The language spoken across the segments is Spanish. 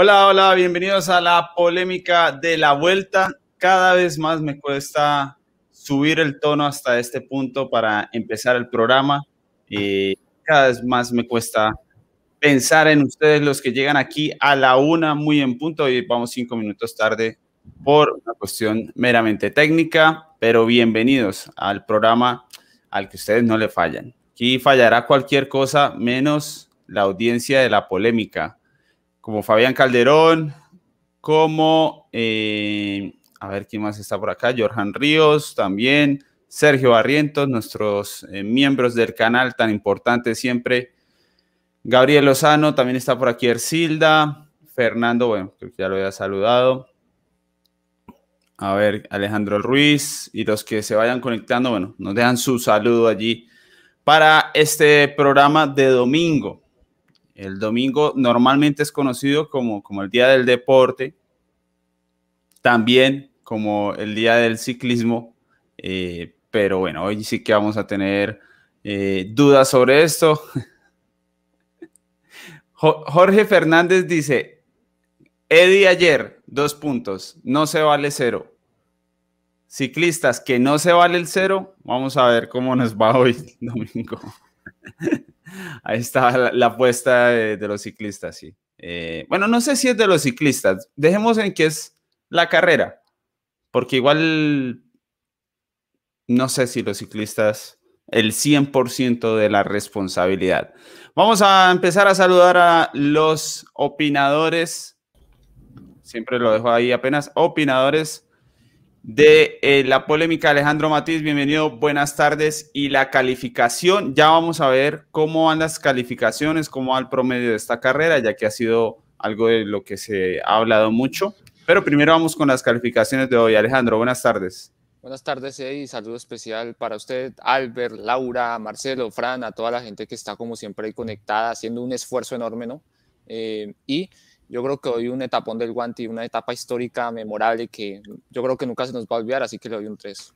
Hola, hola, bienvenidos a la polémica de la vuelta. Cada vez más me cuesta subir el tono hasta este punto para empezar el programa. Y cada vez más me cuesta pensar en ustedes, los que llegan aquí a la una muy en punto y vamos cinco minutos tarde por una cuestión meramente técnica, pero bienvenidos al programa al que ustedes no le fallan. Aquí fallará cualquier cosa menos la audiencia de la polémica como Fabián Calderón, como, eh, a ver quién más está por acá, Jorjan Ríos también, Sergio Barrientos, nuestros eh, miembros del canal tan importante siempre, Gabriel Lozano, también está por aquí Ercilda, Fernando, bueno, creo que ya lo había saludado. A ver, Alejandro Ruiz y los que se vayan conectando, bueno, nos dejan su saludo allí para este programa de domingo. El domingo normalmente es conocido como, como el Día del Deporte, también como el Día del Ciclismo, eh, pero bueno, hoy sí que vamos a tener eh, dudas sobre esto. Jorge Fernández dice, Eddie ayer, dos puntos, no se vale cero. Ciclistas que no se vale el cero, vamos a ver cómo nos va hoy domingo. Ahí está la, apuesta de, los ciclistas, sí. Eh, bueno, no sé si es de los ciclistas. Dejemos en que es la carrera, porque igual no sé si los ciclistas el 100% de la responsabilidad. Vamos a empezar a saludar a los opinadores. Siempre lo dejo ahí apenas. Opinadores de eh, la polémica. Alejandro Matiz, bienvenido, buenas tardes. Y la calificación, ya vamos a ver cómo van las calificaciones, cómo va el promedio de esta carrera, ya que ha sido algo de lo que se ha hablado mucho. Pero primero vamos con las calificaciones de hoy. Alejandro, buenas tardes. Buenas tardes, Eddie. Saludo especial para usted, Albert, Laura, Marcelo, Fran, a toda la gente que está como siempre conectada, haciendo un esfuerzo enorme, ¿no? Eh, y yo creo que hoy un etapón del guante y una etapa histórica memorable que yo creo que nunca se nos va a olvidar, así que le doy un 3.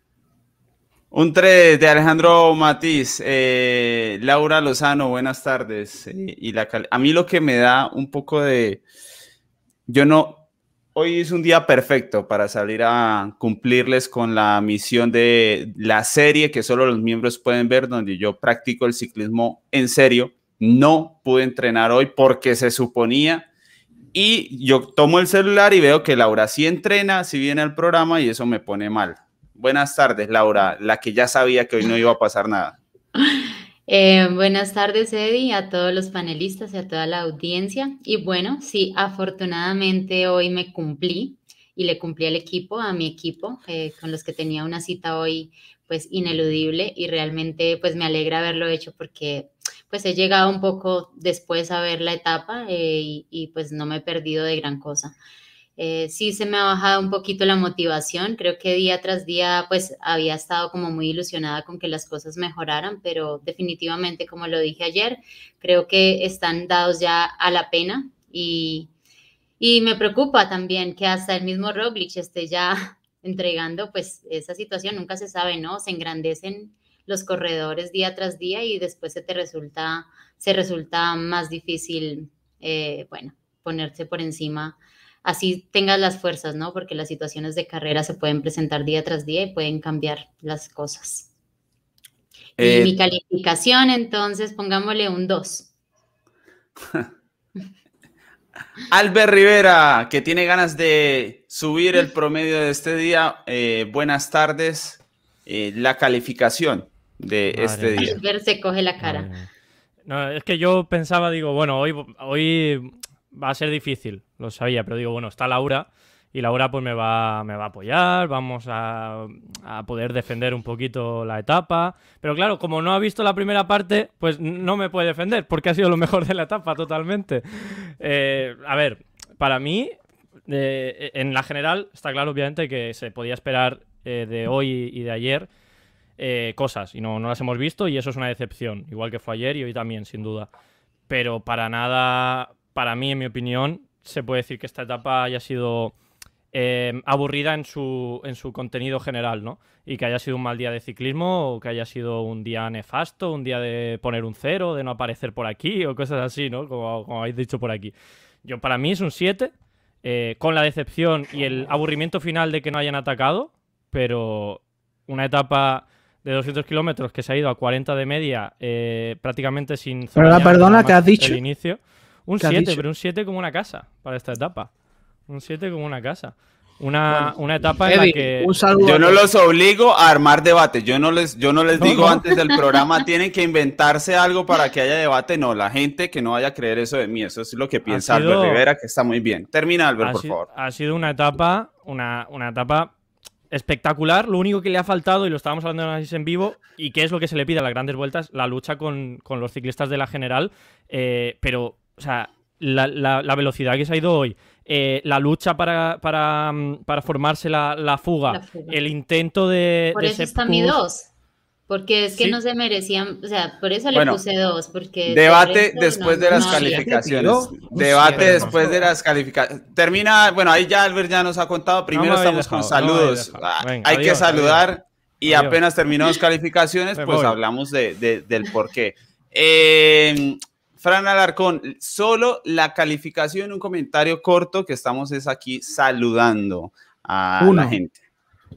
Un 3 de Alejandro Matiz. Eh, Laura Lozano, buenas tardes. Eh, y la a mí lo que me da un poco de... Yo no... Hoy es un día perfecto para salir a cumplirles con la misión de la serie que solo los miembros pueden ver, donde yo practico el ciclismo en serio. No pude entrenar hoy porque se suponía y yo tomo el celular y veo que Laura sí entrena, sí viene al programa y eso me pone mal. Buenas tardes, Laura, la que ya sabía que hoy no iba a pasar nada. Eh, buenas tardes, Eddie, a todos los panelistas y a toda la audiencia. Y bueno, sí, afortunadamente hoy me cumplí y le cumplí al equipo, a mi equipo, eh, con los que tenía una cita hoy pues ineludible y realmente pues me alegra haberlo hecho porque pues he llegado un poco después a ver la etapa eh, y, pues no me he perdido de gran cosa. Eh, sí se me ha bajado un poquito la motivación, creo que día tras día pues había estado como muy ilusionada con que las cosas mejoraran, pero definitivamente como lo dije ayer, creo que están dados ya a la pena y, y me preocupa también que hasta el mismo Roglic esté ya entregando pues esa situación, nunca se sabe, ¿no? Se engrandecen los corredores día tras día y después se te resulta, se resulta más difícil, eh, bueno, ponerse por encima. Así tengas las fuerzas, ¿no? Porque las situaciones de carrera se pueden presentar día tras día y pueden cambiar las cosas. y eh, mi calificación, entonces, pongámosle un 2. Albert Rivera, que tiene ganas de subir el promedio de este día. Eh, buenas tardes. la calificación de este día. Ver se coge la cara. No, es que yo pensaba, digo, bueno, hoy, hoy va a ser difícil, lo sabía, pero digo, bueno, está Laura y Laura pues me va, me va a apoyar, vamos a, a, poder defender un poquito la etapa. Pero claro, como no ha visto la primera parte, pues no me puede defender, porque ha sido lo mejor de la etapa totalmente. Eh, a ver, para mí, eh, en la general, está claro obviamente que se podía esperar eh, de hoy y de ayer eh, cosas y no, no las hemos visto y eso es una decepción, igual que fue ayer y hoy también, sin duda. Pero para nada, para mí, en mi opinión, se puede decir que esta etapa haya sido eh, aburrida en su, en su contenido general, ¿no? Y que haya sido un mal día de ciclismo o que haya sido un día nefasto, un día de poner un cero, de no aparecer por aquí o cosas así, ¿no? Como, como habéis dicho por aquí. Yo para mí es un 7, eh, con la decepción y el aburrimiento final de que no hayan atacado, pero una etapa de 200 kilómetros que se ha ido a 40 de media eh, prácticamente sin... Pero la perdona, ¿qué has dicho? El inicio. Un 7, pero un 7 como una casa para esta etapa. Un 7 como una casa. Una, una etapa en la que. yo no los obligo a armar debate. Yo no les, yo no les digo antes del programa, tienen que inventarse algo para que haya debate. No, la gente que no vaya a creer eso de mí. Eso es lo que piensa Albert Rivera, que está muy bien. Termina, Albert, por favor. Ha sido una etapa, una, una etapa espectacular. Lo único que le ha faltado, y lo estábamos hablando en análisis en vivo, y que es lo que se le pide a las grandes vueltas, la lucha con, con los ciclistas de la general. Eh, pero, o sea, la, la, velocidad que se ha ido hoy, eh, la lucha para, para, mm, para formarse la, la fuga, el intento de. Por eso mi dos. Porque es que no se merecían, o sea, por eso le puse dos, porque... Debate después de las calificaciones. Debate después de las calificaciones. Termina, bueno, ahí ya Albert ya nos ha contado, primero estamos con saludos. Ah, hay que saludar y apenas terminamos calificaciones, pues hablamos de, del por qué. Eh, Fran Alarcón, solo la calificación, un comentario corto que estamos es aquí saludando a la gente.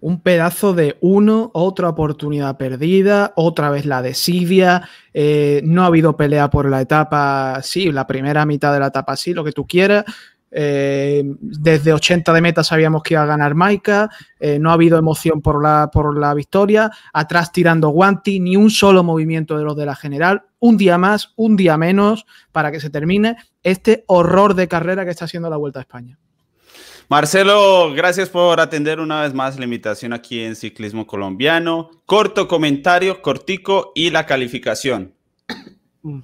Un pedazo de uno, otra oportunidad perdida, otra vez la desidia, eh, no ha habido pelea por la etapa, sí, la primera mitad de la etapa sí, lo que tú quieras, eh, desde 80 de meta sabíamos que iba a ganar Maika, eh, no ha habido emoción por la, por la victoria, atrás tirando guanti, ni un solo movimiento de los de la general, un día más, un día menos para que se termine este horror de carrera que está haciendo la Vuelta a España. Marcelo, gracias por atender una vez más la invitación aquí en Ciclismo Colombiano. Corto comentario, cortico y la calificación.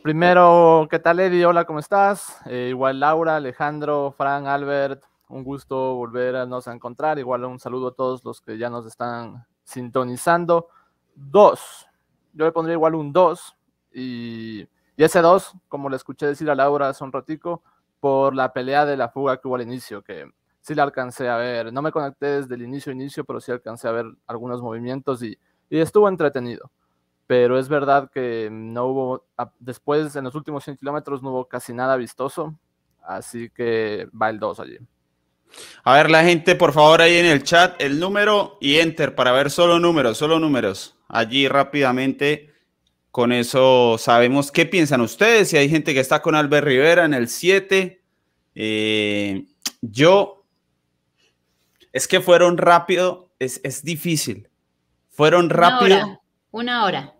Primero, ¿qué tal Eddie? Hola, ¿cómo estás? Eh, igual Laura, Alejandro, Fran, Albert, un gusto volver a encontrar. Igual un saludo a todos los que ya nos están sintonizando. Dos, yo le pondría igual un dos. Y, ese dos, como le escuché decir a Laura hace un ratico, por la pelea de la fuga que hubo al inicio, que sí la alcancé a ver. No me conecté desde el inicio, inicio, pero sí alcancé a ver algunos movimientos y, y estuvo entretenido pero es verdad que no hubo, después en los últimos 100 kilómetros no hubo casi nada vistoso, así que va el 2 allí. A ver, la gente, por favor, ahí en el chat, el número y enter para ver solo números, solo números. Allí rápidamente, con eso sabemos qué piensan ustedes. Si hay gente que está con Albert Rivera en el 7, eh, yo, es que fueron rápido, es, es difícil. Fueron rápido. Una hora.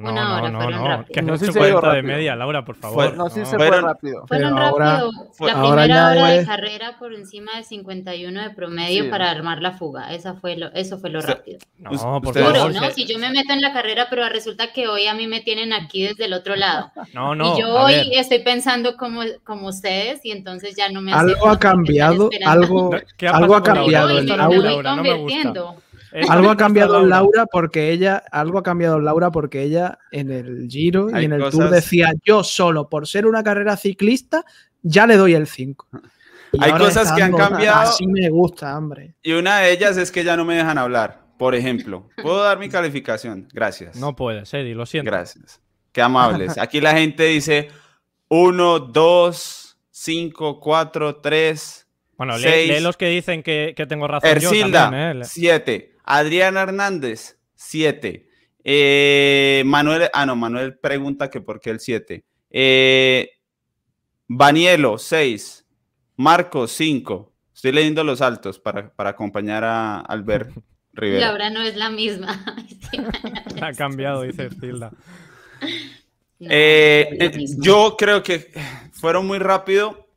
No, una hora, no, fueron no, rápido. Que no se 40 de media, Laura, por favor. no, sí se fue rápido. Fueron rápido. la primera hora de carrera por encima de 51 de promedio para armar la fuga. Esa fue lo, eso fue lo rápido. No, por favor. ¿no? Si yo me meto en la carrera, pero resulta que hoy a mí me tienen aquí desde el otro lado. No, no. Y yo hoy estoy pensando como, como ustedes y entonces ya no me Algo ha cambiado, algo, algo ha cambiado en Laura. Me convirtiendo. Algo ha cambiado en Laura porque ella, algo ha cambiado en Laura porque ella en el Giro y en el Tour decía yo solo por ser una carrera ciclista ya le doy el 5. Hay cosas que han cambiado. Así me gusta, hombre. Y una de ellas es que ya no me dejan hablar. Por ejemplo, ¿puedo dar mi calificación? Gracias. No puedes, Eddie, lo siento. Gracias. Qué amables. Aquí la gente dice 1, 2, 5, 4, 3. Bueno, lee, los que dicen que, tengo razón. Ercilda, 7. ¿Eh? Adriana Hernández, 7. Eh, Manuel, ah, no, Manuel pregunta que por qué el 7. Eh, Banielo, 6. Marcos, 5. Estoy leyendo los altos para, acompañar a Albert Rivera. Laura no es la misma. ha cambiado, dice Tilda. Eh, yo creo que fueron muy rápido,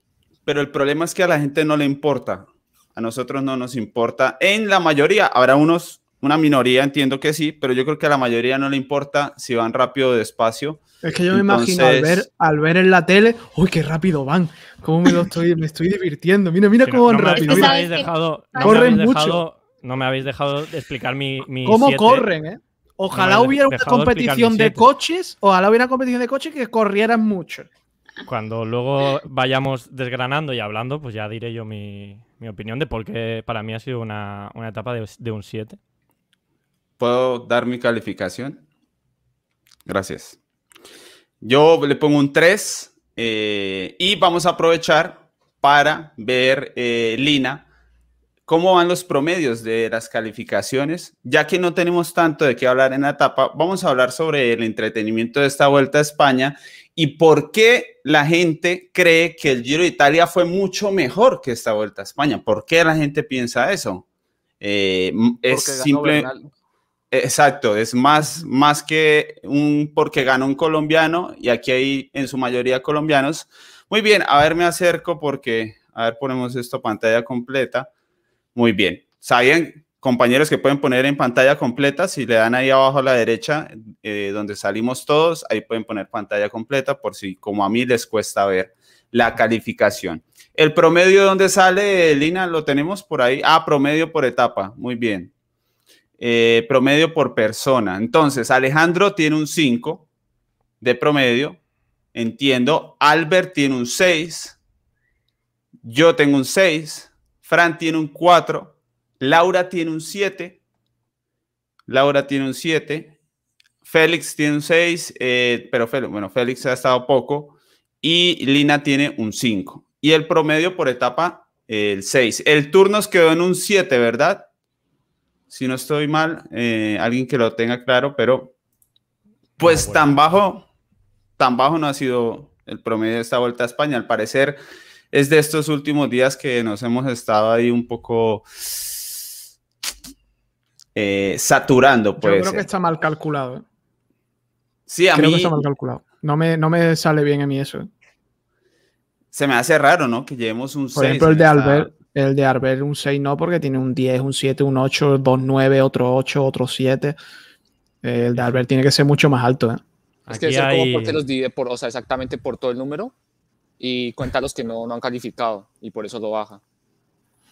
pero el problema es que a la gente no le importa a nosotros no nos importa. En la mayoría, habrá unos, una minoría, entiendo que sí, pero yo creo que a la mayoría no le importa si van rápido o despacio. Es que yo me imagino al ver, al ver en la tele, uy, qué rápido van, cómo me lo estoy, me estoy divirtiendo. Mira, mira cómo van rápido. No me habéis dejado, corren mucho. No me habéis dejado de explicar mi, mi ¿Cómo corren, eh? Ojalá hubiera una competición de coches, ojalá hubiera una competición de coches que corrieran mucho. Cuando luego vayamos desgranando y hablando, pues ya diré yo mi, mi opinión de por qué para mí ha sido una, etapa de, un 7. ¿Puedo dar mi calificación? Gracias. Yo le pongo un 3 eh, y vamos a aprovechar para ver, eh, Lina, cómo van los promedios de las calificaciones. Ya que no tenemos tanto de qué hablar en la etapa, vamos a hablar sobre el entretenimiento de esta vuelta a España y por qué la gente cree que el Giro de Italia fue mucho mejor que esta vuelta a España. ¿Por qué la gente piensa eso? Eh, es simple. Exacto, es más, más que un porque ganó un colombiano y aquí hay en su mayoría colombianos. Muy bien, a ver, me acerco porque, a ver, ponemos esto pantalla completa. Muy bien. ¿Sabían, compañeros, que pueden poner en pantalla completa? Si le dan ahí abajo a la derecha, eh, donde salimos todos, ahí pueden poner pantalla completa por si, como a mí, les cuesta ver la calificación. El promedio, ¿dónde sale, Lina? Lo tenemos por ahí. Ah, promedio por etapa. Muy bien. Eh, promedio por persona. Entonces, Alejandro tiene un 5 de promedio. Entiendo. Albert tiene un 6. Yo tengo un 6. Fran tiene un 4. Laura tiene un 7. Laura tiene un 7. Félix tiene un 6. Eh, pero bueno, Félix ha estado poco. Y Lina tiene un 5. Y el promedio por etapa, el 6. El turno nos quedó en un 7, ¿verdad? si no estoy mal, eh, alguien que lo tenga claro, pero pues tan bajo, tan bajo no ha sido el promedio de esta vuelta a España. Al parecer es de estos últimos días que nos hemos estado ahí un poco eh, saturando. Pues. Yo creo que está mal calculado. ¿eh? Sí, a creo que está mal calculado. No me, no me sale bien a mí eso. Se me hace raro, ¿no? Que llevemos un Por ejemplo, el de Albert, el de Arbel un 6 no, porque tiene un 10, un 7, un 8, dos 9, otro 8, otro 7. El de Arbel tiene que ser mucho más alto. ¿eh? Es que es como porque los divide por, o sea, exactamente por todo el número y cuenta los que no, no han calificado y por eso lo baja.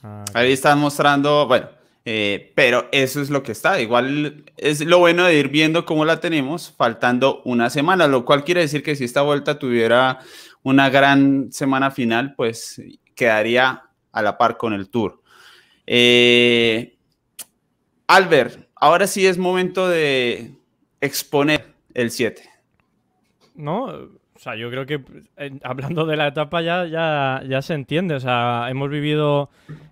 Ah, Ahí están mostrando, bueno, eh, pero eso es lo que está. Igual es lo bueno de ir viendo cómo la tenemos faltando una semana, lo cual quiere decir que si esta vuelta tuviera una gran semana final, pues quedaría a la par con el Tour. Eh, Albert, ahora sí es momento de exponer el 7. No, o sea, yo creo que hablando de la etapa ya, ya, ya, se entiende. O sea, hemos vivido.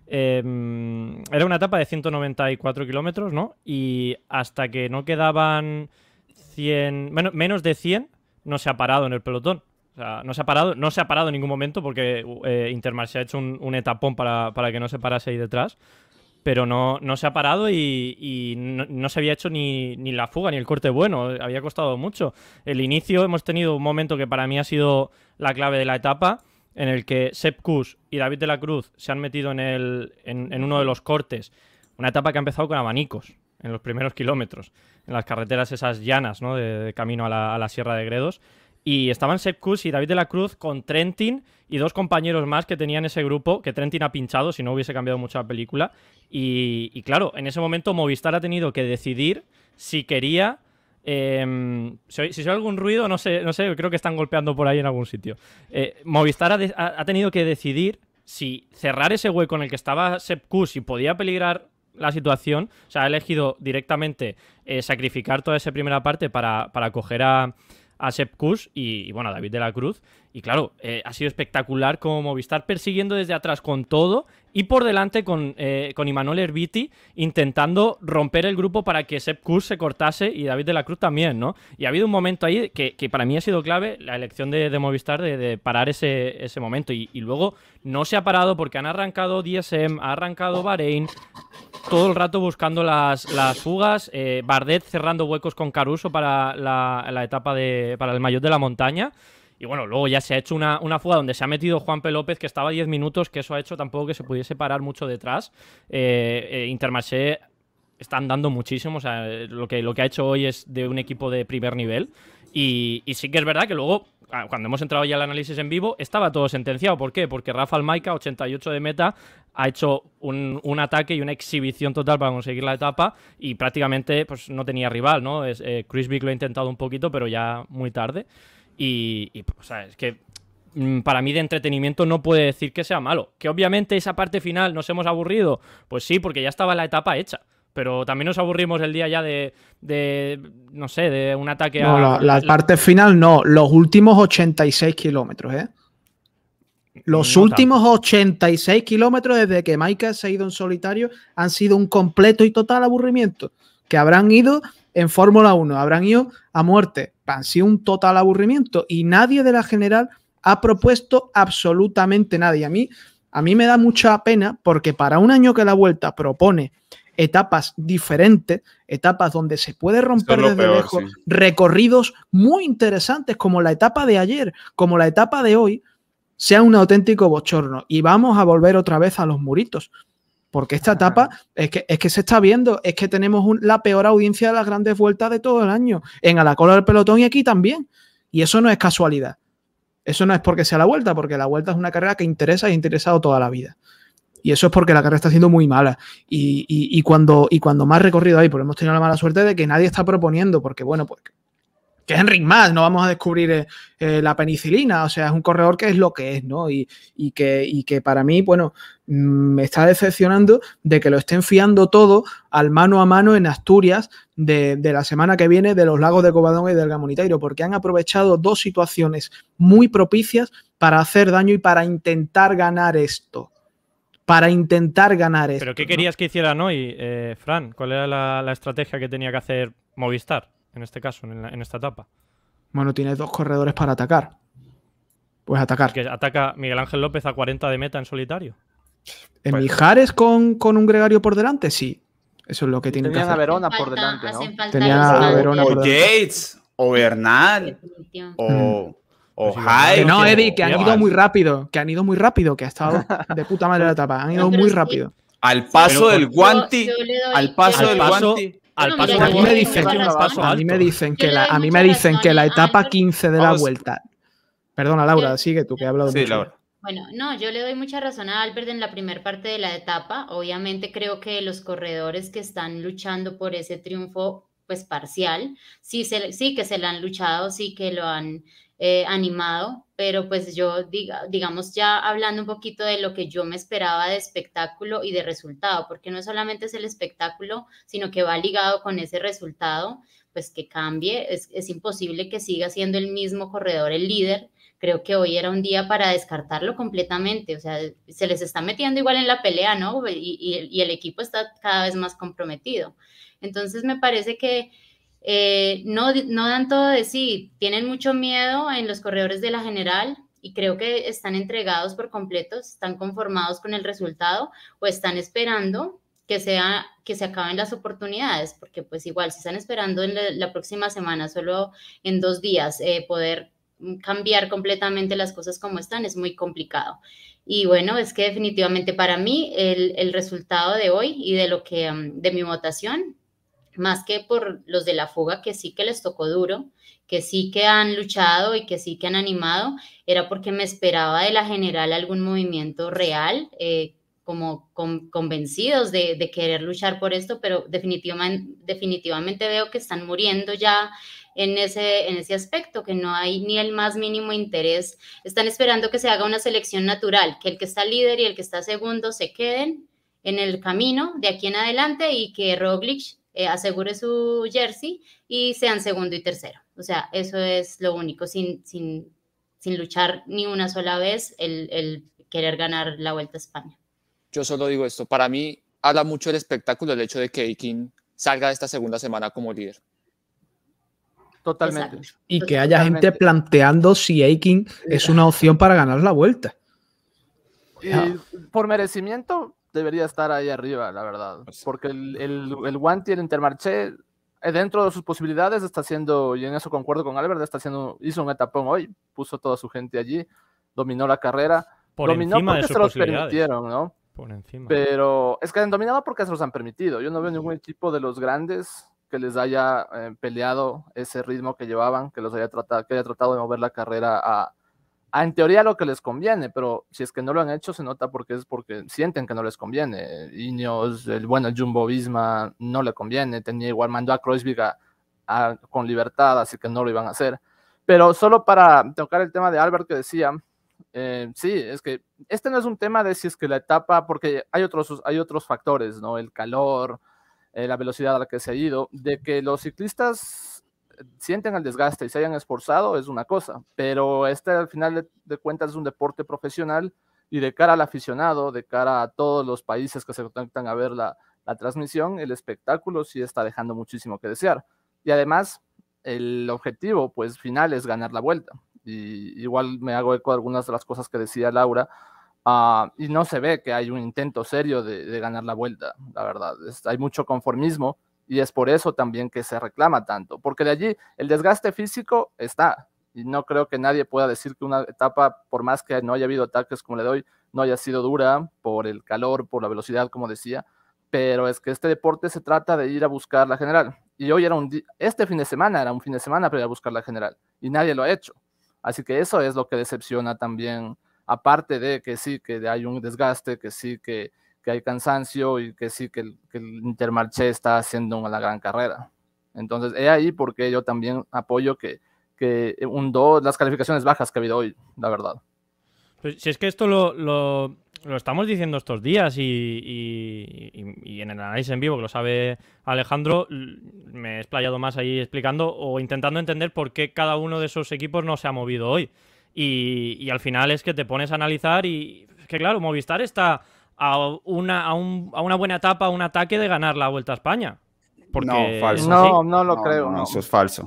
Em, era una etapa de 194 kilómetros, ¿no? Y hasta que no quedaban 100. menos de 100, no se ha parado en el pelotón no se ha parado, no se ha parado en ningún momento porque eh, Intermarché ha hecho un, etapón para, que no se parase ahí detrás. Pero no, no se ha parado y, no, se había hecho ni, la fuga ni el corte bueno. Había costado mucho. El inicio hemos tenido un momento que para mí ha sido la clave de la etapa, en el que Sepp Kuss y David de la Cruz se han metido en, el, en, uno de los cortes. Una etapa que ha empezado con abanicos en los primeros kilómetros, en las carreteras esas llanas, ¿no? de, camino a la Sierra de Gredos. Y estaban Sepp Kuss y David de la Cruz con Trentin y dos compañeros más que tenían ese grupo, que Trentin ha pinchado si no hubiese cambiado mucho la película. Y, claro, en ese momento Movistar ha tenido que decidir si quería... Em, si, si, algún ruido, no sé, no sé, creo que están golpeando por ahí en algún sitio. Eh, Movistar ha, tenido que decidir si cerrar ese hueco en el que estaba Sepp Kuss y podía peligrar la situación. O sea, ha elegido directamente eh, sacrificar toda esa primera parte para, para coger a, a Sepp Kuss y, bueno, a David de la Cruz. Y claro, eh, ha sido espectacular como Movistar persiguiendo desde atrás con todo y por delante con, eh, con Imanol Herbiti intentando romper el grupo para que Sepp Kuss se cortase y David de la Cruz también, ¿no? Y ha habido un momento ahí que, para mí ha sido clave la elección de, Movistar de, parar ese, ese momento. Y, luego no se ha parado porque han arrancado DSM, ha arrancado Bahrein, todo el rato buscando las, las fugas. Eh, Bardet cerrando huecos con Caruso para la, etapa de. para el mayor de la montaña. Y bueno, luego ya se ha hecho una, fuga donde se ha metido Juan P. López, que estaba a 10 minutos, que eso ha hecho tampoco que se pudiese parar mucho detrás. Eh, eh Intermarché están dando muchísimo. O sea, lo que, lo que ha hecho hoy es de un equipo de primer nivel. Y, y sí que es verdad que luego Ah, cuando hemos entrado ya al análisis en vivo, estaba todo sentenciado. ¿Por qué? Porque Rafa Almaica, 88 de meta, ha hecho un, ataque y una exhibición total para conseguir la etapa y prácticamente pues, no tenía rival, ¿no? Es, eh, Chris Vick lo ha intentado un poquito, pero ya muy tarde. Y, o sea, es que mm, para mí de entretenimiento no puede decir que sea malo. Que obviamente esa parte final nos hemos aburrido, pues sí, porque ya estaba la etapa hecha pero también nos aburrimos el día ya de, no sé, de un ataque no, a... La, parte final no, los últimos 86 kilómetros, ¿eh? Los No últimos 86 kilómetros desde que Maika se ha ido en solitario han sido un completo y total aburrimiento. Que habrán ido en Fórmula 1, habrán ido a muerte. Han sido un total aburrimiento y nadie de la general ha propuesto absolutamente nada. Y a mí, a mí me da mucha pena porque para un año que la vuelta propone etapas diferentes, etapas donde se puede romper desde peor, lejos, sí. recorridos muy interesantes como la etapa de ayer, como la etapa de hoy, sea un auténtico bochorno. Y vamos a volver otra vez a los muritos. Porque esta etapa es que, es que se está viendo, es que tenemos un- la peor audiencia de las grandes vueltas de todo el año, en a la cola del pelotón y aquí también. Y eso no es casualidad. Eso no es porque sea la vuelta, porque la vuelta es una carrera que interesa y ha interesado toda la vida. Y eso es porque la carrera está siendo muy mala. Y, y- y cuando, y cuando más recorrido hay, pues hemos tenido la mala suerte de que nadie está proponiendo, porque bueno, pues que es Enric más, no vamos a descubrir eh, eh, la penicilina, o sea, es un corredor que es lo que es, ¿no? Y, y que, y que para mí, bueno, mm, me está decepcionando de que lo estén fiando todo al mano a mano en Asturias de, de la semana que viene de los lagos de Covadonga y del Gamoniteiro, porque han aprovechado dos situaciones muy propicias para hacer daño y para intentar ganar esto. Para intentar ganar esto. ¿Pero qué ¿no? querías que hicieran hoy, eh, Fran? ¿Cuál era la, la estrategia que tenía que hacer Movistar, en este caso, en, la- en esta etapa? Bueno, tienes dos corredores para atacar. Pues atacar. Que ataca Miguel Ángel López a 40 de meta en solitario. ¿En Pues- Mijares con, con un gregario por delante? Sí. Eso es lo que Y tienen que tenían a hacer. Verona por delante, ¿no? hacen falta Tenía los a. Verona O por delante. Yates, o Bernal, o, o Pues no, Eddie, que han ido muy rápido, que han ido muy rápido, que ha estado de puta madre la etapa. Han ido muy sí. rápido. Al paso del guanti, al paso del guanti. Al paso a mí me dicen- A mí me que la, doy a mí mucha me dicen razón que la a etapa Albert. 15 de la vuelta. Perdona, Laura, sigue tú, que he hablado Sí, mucho. Laura. Bueno, no, yo le doy mucha razón a Albert en la primera parte de la etapa. Obviamente creo que los corredores que están luchando por ese triunfo, pues parcial, sí, se, sí que se lo han luchado, sí que lo han eh, animado, pero pues yo, diga, digamos, ya hablando un poquito de lo que yo me esperaba de espectáculo y de resultado, porque no solamente es el espectáculo, sino que va ligado con ese resultado, pues que cambie. Es, es imposible que siga siendo el mismo corredor el líder creo que hoy era un día para descartarlo completamente, o sea, se les está metiendo igual en la pelea, ¿no? Y, y- y el equipo está cada vez más comprometido. Entonces me parece que eh, no, no dan todo de sí, tienen mucho miedo en los corredores de la general y creo que están entregados por completo, están conformados con el resultado o están esperando que, sea, que se acaben las oportunidades, porque pues igual si están esperando en la, próxima semana, solo en dos días, eh, poder mm, cambiar completamente las cosas como están es muy complicado. Y bueno, es que definitivamente para mí el, el resultado de hoy y de lo que um, de mi votación, más que por los de la fuga que sí que les tocó duro, que sí que han luchado y que sí que han animado, era porque me esperaba de la general algún movimiento real, eh, como con, convencidos de, de, querer luchar por esto, pero definitivamente, definitivamente veo que están muriendo ya en ese, en ese aspecto, que no hay ni el más mínimo interés. Están esperando que se haga una selección natural, que el que está líder y el que está segundo se queden en el camino de aquí en adelante y que Roglic eh, asegure su jersey y sean segundo y tercero. O sea, eso es lo único, sin, sin, sin luchar ni una sola vez el, el querer ganar la Vuelta a España. Yo solo digo esto, para mí habla mucho el espectáculo el hecho de que Aikin salga de esta segunda semana como líder. Totalmente. Exacto. Y que haya gente planteando si Aiking es una opción para ganar la vuelta. Y Ah. por merecimiento debería estar ahí arriba, la verdad. Porque el, el, el Wanty, el Intermarché, eh, dentro de sus posibilidades está haciendo, y en eso concuerdo con Albert, está haciendo, hizo un etapón hoy, puso toda su gente allí, dominó la carrera, Por dominó encima de porque sus se los permitieron, ¿no? Por encima. Pero es que han dominado porque se los han permitido. Yo no veo ningún equipo de los grandes que les haya eh, peleado ese ritmo que llevaban, que los haya tratado, que haya tratado de mover la carrera a, a, en teoría lo que les conviene, pero si es que no lo han hecho se nota porque es porque sienten que no les conviene. Ineos, el bueno, Jumbo Visma no le conviene, tenía igual mandó a Kreuzvig a- a- con libertad, así que no lo iban a hacer. Pero solo para tocar el tema de Albert que decía, eh, sí, es que este no es un tema de si es que la etapa, porque hay otros, hay otros factores, ¿no? El calor, eh, la velocidad a la que se ha ido, de que los ciclistas sienten el desgaste y se hayan esforzado es una cosa, pero este al final de, cuentas es un deporte profesional y de cara al aficionado, de cara a todos los países que se conectan a ver la, la transmisión, el espectáculo sí está dejando muchísimo que desear. Y además, el objetivo pues final es ganar la vuelta. Y igual me hago eco de algunas de las cosas que decía Laura. Ah, y no se ve que hay un intento serio de, ganar la vuelta, la verdad. hay mucho conformismo y es por eso también que se reclama tanto, porque de allí el desgaste físico está. Y no creo que nadie pueda decir que una etapa, por más que no haya habido ataques como le doy, no haya sido dura por el calor, por la velocidad, como decía, pero es que este deporte se trata de ir a buscar la general. Y hoy era un este fin de semana era un fin de semana para ir a buscar la general y nadie lo ha hecho. Así que eso es lo que decepciona también, aparte de que sí, que hay un desgaste, que sí, que, que hay cansancio y que sí, que el, que el Intermarché está haciendo una gran carrera. Entonces, es ahí porque yo también apoyo que, que un dos las calificaciones bajas que ha habido hoy, la verdad. Pues si es que esto lo, lo lo estamos diciendo estos días y, en el análisis en vivo, que lo sabe Alejandro, me he explayado más ahí explicando o intentando entender por qué cada uno de esos equipos no se ha movido hoy. Y, al final es que te pones a analizar y es que claro, Movistar está a una, a, una buena etapa, a un ataque de ganar la Vuelta a España. Porque no, falso. No, no lo creo. no, eso es falso.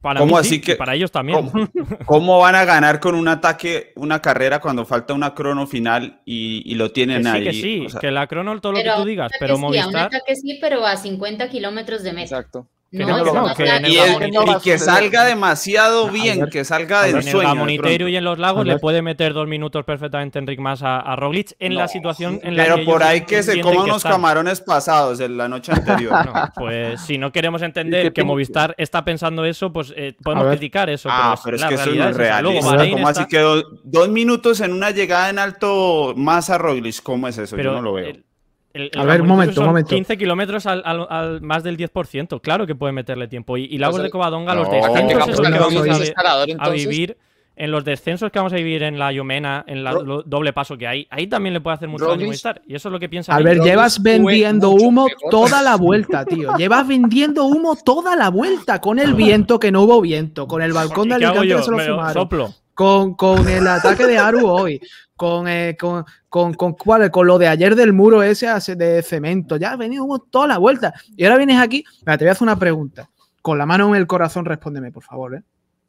Para ¿Cómo así que para ellos también? ¿cómo, van a ganar con un ataque, una carrera cuando falta una crono final y, lo tienen ahí? Que sí, que la crono todo lo que tú digas, pero Movistar. un ataque sí, pero a 50 kilómetros de meta. Exacto y, que salga demasiado bien, que salga del sueño. En el Monitero y en los lagos le puede meter dos minutos perfectamente Enric más a, a Roglic en la situación en la Pero que por ahí que se coman unos camarones pasados en la noche anterior. pues si no queremos entender que Movistar está pensando eso, pues eh, podemos criticar eso. Ah, pero, es que eso no es real. ¿Cómo así que dos, minutos en una llegada en alto más a Roglic? ¿Cómo es eso? Yo no lo veo a ver, un momento, un momento. 15 kilómetros al, más del 10%. Claro que puede meterle tiempo. Y, y Lagos de Covadonga, los descensos que vamos a, vivir. En los descensos que vamos a vivir en la Yomena, en la doble paso que hay, ahí también le puede hacer mucho daño estar. Y eso es lo que piensa. A ver, llevas vendiendo humo toda la vuelta, tío. Llevas vendiendo humo toda la vuelta. Con el viento, que no hubo viento. Con el balcón de Alicante que se lo fumaron. Soplo. Con, con, el ataque de Aru hoy, con, eh, con, con, con, con, lo de ayer del muro ese de cemento. Ya has venido toda la vuelta. Y ahora vienes aquí. te voy a hacer una pregunta. Con la mano en el corazón, respóndeme, por favor. ¿eh?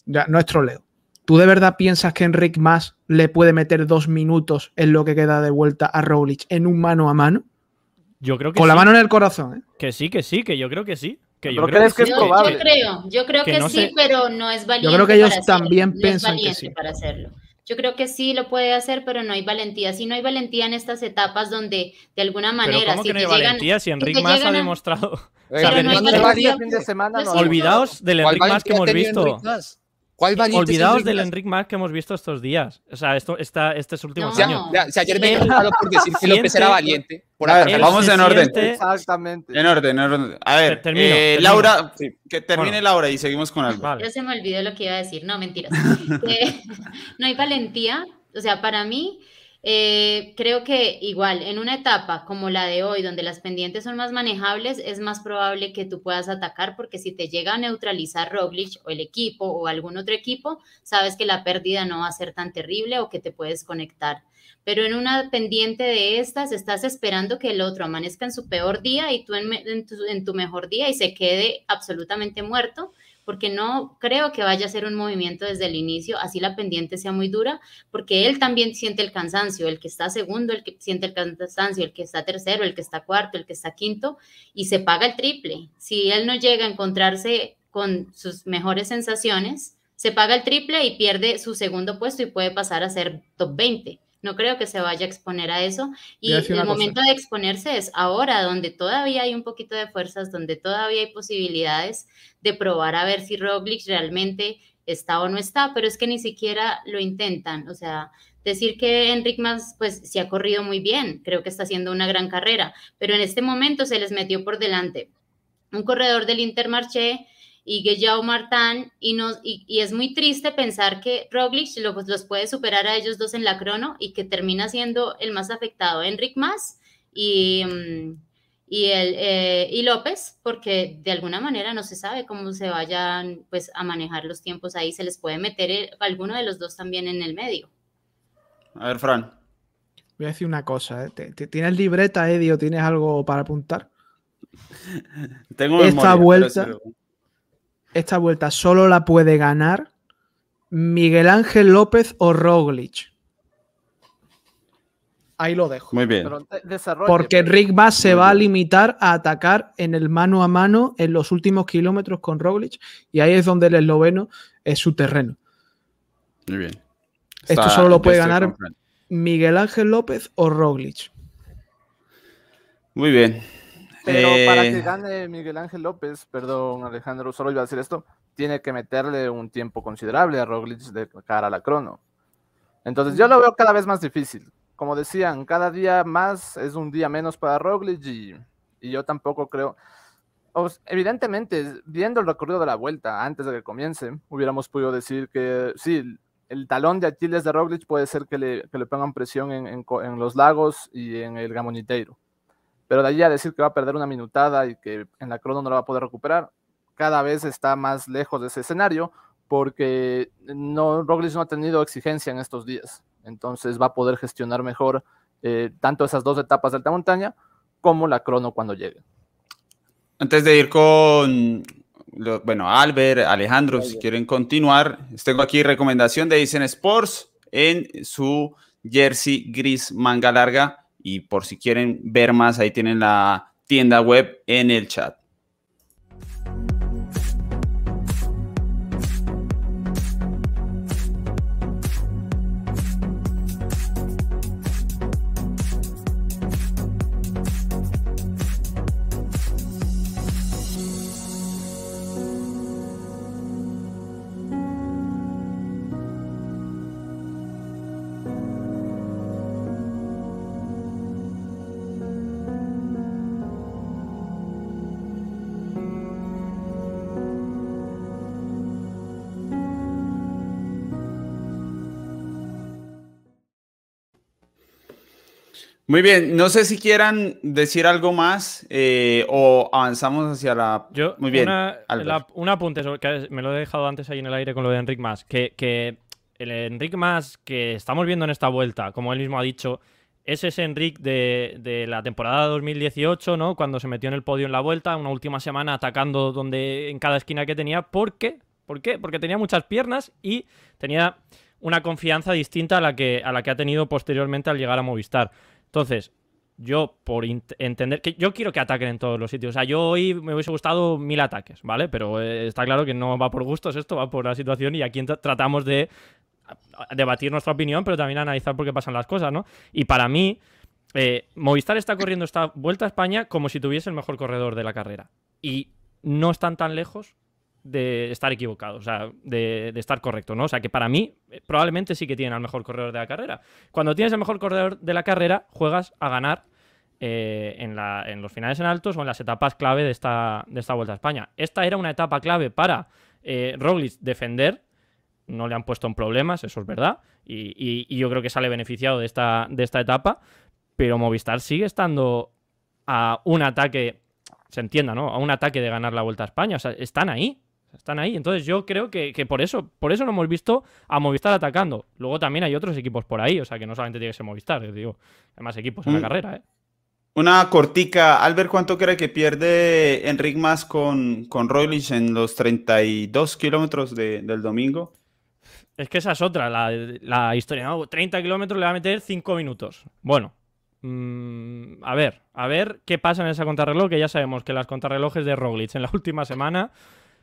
Ya, no es troleo. ¿Tú de verdad piensas que Enric Más le puede meter dos minutos en lo que queda de vuelta a Roglic en un mano a mano? Yo creo que Con la mano en el corazón, ¿eh? Que sí, que sí, que yo creo que sí. Que yo creo que, es probable. Yo creo, yo creo que, sí, pero no es valiente. Yo creo que ellos también piensan que sí. Para hacerlo. Yo creo que sí lo puede hacer, pero no hay valentía. Si no hay valentía en estas etapas donde de alguna manera. Pero ¿cómo que no hay valentía? Si Enric Más ha demostrado. Olvidaos del Enric Más que hemos visto. Olvidaos del Enric Más que hemos visto estos días. O sea, esto, esta, estos últimos años. si ayer me enojado por decir que López era valiente. vamos en orden. Exactamente. En orden, en orden. A ver, eh, Laura, que termine Laura y seguimos con algo. Ya se me olvidó lo que iba a decir. No, mentiras. no hay valentía. O sea, para mí eh, creo que igual en una etapa como la de hoy, donde las pendientes son más manejables, es más probable que tú puedas atacar porque si te llega a neutralizar Roglic o el equipo o algún otro equipo, sabes que la pérdida no va a ser tan terrible o que te puedes conectar. Pero en una pendiente de estas, estás esperando que el otro amanezca en su peor día y tú en tu mejor día y se quede absolutamente muerto porque no creo que vaya a ser un movimiento desde el inicio, así la pendiente sea muy dura, porque él también siente el cansancio, el que está segundo, el que siente el cansancio, el que está tercero, el que está cuarto, el que está quinto, y se paga el triple. Si él no llega a encontrarse con sus mejores sensaciones, se paga el triple y pierde su segundo puesto y puede pasar a ser top 20. No creo que se vaya a exponer a eso. Y el momento de exponerse es ahora, donde todavía hay un poquito de fuerzas, donde todavía hay posibilidades de probar a ver si Roglic realmente está o no está, pero es que ni siquiera lo intentan. O sea, decir que Enric Mas, pues sí ha corrido muy bien, creo que está haciendo una gran carrera, pero en este momento se les metió por delante un corredor del Intermarché y Guillaume Martin, y, y, es muy triste pensar que Roglic los, los puede superar a ellos dos en la crono y que termina siendo el más afectado, Enric Mas y, mm, y, el, eh, y López, porque de alguna manera no se sabe cómo se vayan pues, a manejar los tiempos ahí, se les puede meter alguno de los dos también en el medio. A ver, Fran. Voy a decir una cosa, ¿eh? ¿tienes libreta, Eddie, o tienes algo para apuntar? Tengo esta vuelta, esta vuelta solo la puede ganar Miguel Ángel López o Roglic. Ahí lo dejo. Muy bien. Porque Rick Bass se va a limitar a atacar en el mano a mano en los últimos kilómetros con Roglic y ahí es donde el esloveno es su terreno. Muy bien. Esto solo lo puede ganar Miguel Ángel López o Roglic. Muy bien. Pero para que eh, gane Miguel Ángel López, perdón Alejandro, solo iba a decir esto, tiene que meterle un tiempo considerable a Roglic de cara a la crono. Entonces yo lo veo cada vez más difícil como decían, cada día más es un día menos para Roglic y, yo tampoco creo. evidentemente, viendo el recorrido de la vuelta antes de que comience, hubiéramos podido decir que sí, el talón de Aquiles de Roglic puede ser que le, que le pongan presión en, en, los lagos y en el Gamoniteiro. Pero de allí a decir que va a perder una minutada y que en la crono no la va a poder recuperar, cada vez está más lejos de ese escenario porque no, Roglic no ha tenido exigencia en estos días. Entonces va a poder gestionar mejor eh, tanto esas dos etapas de alta montaña como la crono cuando llegue. Antes de ir con, bueno, Albert, Alejandro, si quieren continuar, tengo aquí recomendación de Dicen Sports en su jersey gris manga larga y por si quieren ver más, ahí tienen la tienda web en el chat. Muy bien, no sé si quieran decir algo más eh, o avanzamos hacia la... Yo, Muy bien, un apunte, que me lo he dejado antes ahí en el aire con lo de Enric Mas, que, que el Enric Mas que estamos viendo en esta vuelta, como él mismo ha dicho, es ese Enric de, de, la temporada 2018, ¿no? Cuando se metió en el podio en la vuelta, una última semana atacando donde en cada esquina que tenía. ¿Por qué? ¿Por qué? Porque tenía muchas piernas y tenía una confianza distinta a la que, a la que ha tenido posteriormente al llegar a Movistar. Entonces, yo por entender que yo quiero que ataquen en todos los sitios. O sea, yo hoy me hubiese gustado mil ataques, ¿vale? Pero eh, está claro que no va por gustos esto, va por la situación y aquí tratamos de debatir nuestra opinión, pero también analizar por qué pasan las cosas, ¿no? Y para mí, eh, Movistar está corriendo esta vuelta a España como si tuviese el mejor corredor de la carrera. Y no están tan lejos de estar equivocado, o sea, de, estar correcto, ¿no? O sea, que para mí eh, probablemente sí que tienen al mejor corredor de la carrera. Cuando tienes el mejor corredor de la carrera, juegas a ganar eh, en, los finales en altos o en las etapas clave de esta, de esta Vuelta a España. Esta era una etapa clave para eh, Roglic defender, no le han puesto en problemas, eso es verdad, y, yo creo que sale beneficiado de esta, de esta etapa, pero Movistar sigue estando a un ataque se entienda, ¿no? A un ataque de ganar la Vuelta a España. O sea, están ahí. Están ahí. Entonces yo creo que, por eso, por eso no hemos visto a Movistar atacando. Luego también hay otros equipos por ahí, o sea que no solamente tiene que ser Movistar, digo, hay más equipos en la mm. carrera, ¿eh? Una cortica, Albert, ¿cuánto cree que pierde Enric Mas con, con Roglic en los 32 kilómetros del domingo? Es que esa es otra, la, historia. ¿no? 30 kilómetros le va a meter 5 minutos. Bueno, mm, a ver, a ver qué pasa en esa contrarreloj, que ya sabemos que las contrarrelojes de Roglic en la última semana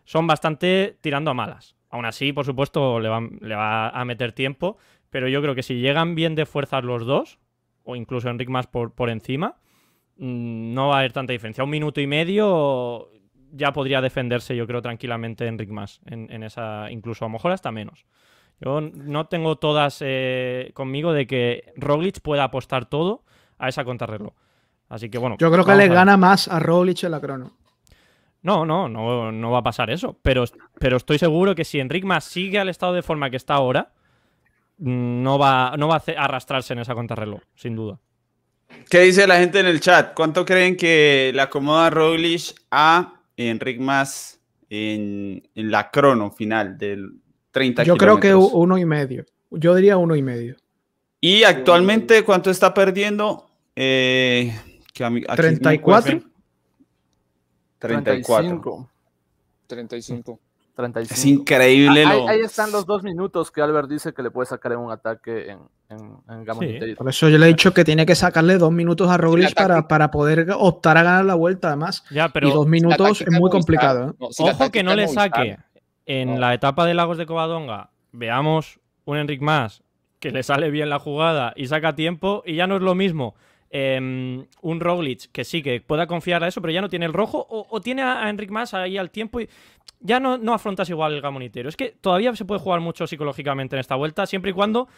son bastante tirando a malas. Aún así, por supuesto, le va, a meter tiempo, pero yo creo que si llegan bien de fuerzas los dos, o incluso Enric más por, por encima, mm, no va a haber tanta diferencia. Un minuto y medio ya podría defenderse, yo creo, tranquilamente Enric más en, esa, incluso a lo mejor hasta menos. Yo no tengo todas eh, conmigo de que Roglic pueda apostar todo a esa contrarreloj. Así que bueno. Yo creo que le gana más a Roglic en la crono. No, no, no, no va a pasar eso. Pero, pero estoy seguro que si Enric Mas sigue al estado de forma que está ahora, no va, no va a arrastrarse en esa contrarreloj, sin duda. ¿Qué dice la gente en el chat? ¿Cuánto creen que le acomoda Roglic a Enric Más en, en la crono final del 30 Yo creo que uno y medio. Yo diría uno y medio. ¿Y actualmente cuánto está perdiendo? Eh, que a mí- aquí me 34. Cuesta- 34. 35. 35. Es increíble Ah, Ahí, lo... ahí están los dos minutos que Albert dice que le puede sacar en un ataque en, en, en Gamma Sí. Por eso yo le he dicho que tiene que sacarle dos minutos a Roglic para, para poder optar a ganar la vuelta, además. Ya, pero y dos Si minutos es muy complicado. ¿eh? no, si la Ojo que no le Movistar- saque en No. la etapa de Lagos de Covadonga. Veamos un Enric más que le sale bien la jugada y saca tiempo y ya no es lo mismo. Em, un Roglic que sí que pueda confiar a eso, pero ya no tiene el rojo o, o tiene a, a Enric más ahí al tiempo y ya no, no afrontas igual el gamonitero. Es que todavía se puede jugar mucho psicológicamente en esta vuelta, siempre y cuando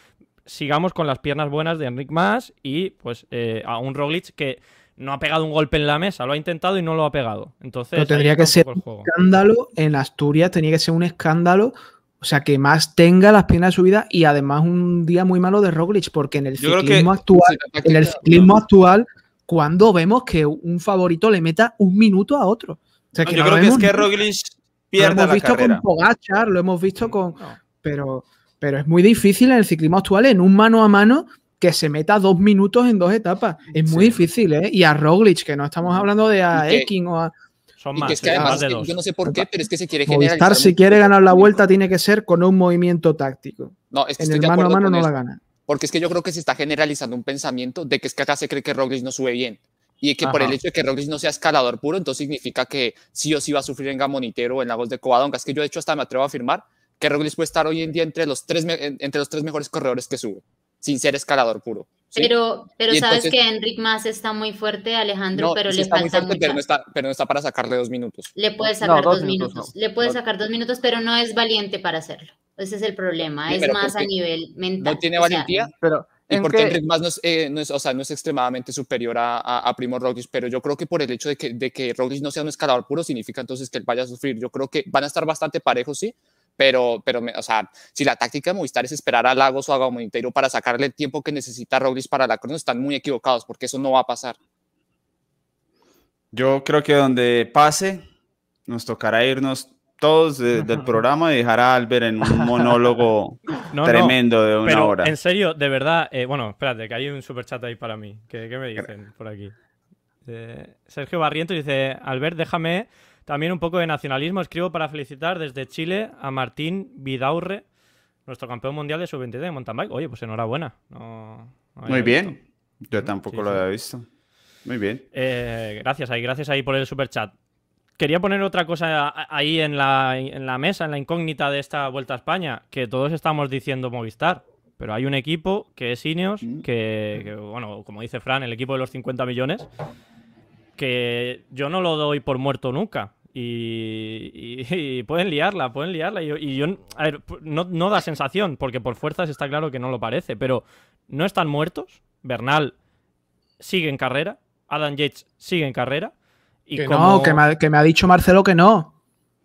sigamos con las piernas buenas de Enric más y pues eh, a un Roglic que no ha pegado un golpe en la mesa, lo ha intentado y no lo ha pegado. Entonces, Pero tendría que un ser juego. escándalo en Asturias, tenía que ser un escándalo. O sea, que más tenga las piernas subidas y además un día muy malo de Roglic, porque en el Yo creo que- ciclismo actual, en el ciclismo actual, cuando vemos que un favorito le meta un minuto a otro. O sea, No, que yo no creo lo que es que. Roglic lo pierde hemos la visto carrera. con Pogachar, lo hemos visto con. Pero, pero es muy difícil en el ciclismo actual, en un mano a mano, que se meta dos minutos en dos etapas. Es muy Sí. difícil, ¿eh? Y a Roglic, que no estamos hablando de a Eking o a. Son Y más, que es que son además, más de dos. yo no sé por qué, pero es que se quiere Movistar, generalizar. si quiere ganar la vuelta, tiene que ser con un movimiento táctico. No, es que En estoy el de mano a mano no la gana. Porque es que yo creo que se está generalizando un pensamiento de que es que acá se cree que Roglic no sube bien. Y que por el Ajá. hecho de que Roglic no sea escalador puro, entonces significa que sí o sí va a sufrir en Gamonitero o en Lagos de Covadonga. Es que yo de hecho hasta me atrevo a afirmar que Roglic puede estar hoy en día entre los tres, entre los tres mejores corredores que sube, sin ser escalador puro. ¿sí? Pero, pero Y sabes entonces- que Enric más está muy fuerte, Alejandro, no, pero sí le está muy falta fuerte, pero, no está, pero no está para sacarle dos minutos. Le puede No, sacar dos dos, minutos minutos. no. Le puede sacar dos minutos, pero no es valiente para hacerlo. Ese es el problema. Sí, es más a nivel mental. No tiene O sea, valentía. Pero, Y ¿en porque Enric más no es, eh, no es- o sea, no es extremadamente superior a, a, a Primo Roglic, pero yo creo que por el hecho de que, de que Roglic no sea un escalador puro, significa entonces que él vaya a sufrir. Yo creo que van a estar bastante parejos, sí, pero, pero me- o sea, si la táctica de Movistar es esperar a Lagos o a Gamonitero para sacarle el tiempo que necesita Roglic para la crono, están muy equivocados, porque eso no va a pasar. Yo creo que donde pase, nos tocará irnos todos de- del programa y dejar a Albert en un monólogo No, no, tremendo de una Pero hora. en serio, de verdad, eh, bueno, espérate, que hay un superchat ahí para mí. ¿Qué, qué me dicen por aquí? Eh, Sergio Barrientos dice, Albert, déjame también un poco de nacionalismo. Escribo para felicitar desde Chile a Martín Vidaurre, nuestro campeón mundial de sub-23 de mountain bike. Oye, pues enhorabuena. No- no había Muy visto. bien. Yo tampoco Sí, lo sí. había visto. Muy bien. Eh, gracias ahí, gracias ahí por el super chat. Quería poner otra cosa ahí en la, en la mesa, en la incógnita de esta Vuelta a España, que todos estamos diciendo Movistar, pero hay un equipo que es Ineos, Mm. que, que, bueno, como dice Fran, el equipo de los 50 millones, que yo no lo doy por muerto nunca. Y, y- y pueden liarla, pueden liarla. Y, yo- y yo, a ver, no, no da sensación, porque por fuerzas está claro que no lo parece, pero no están muertos. Bernal sigue en carrera, Adam Yates sigue en carrera. Y Que como- no, que me, ha, que me ha dicho Marcelo que no.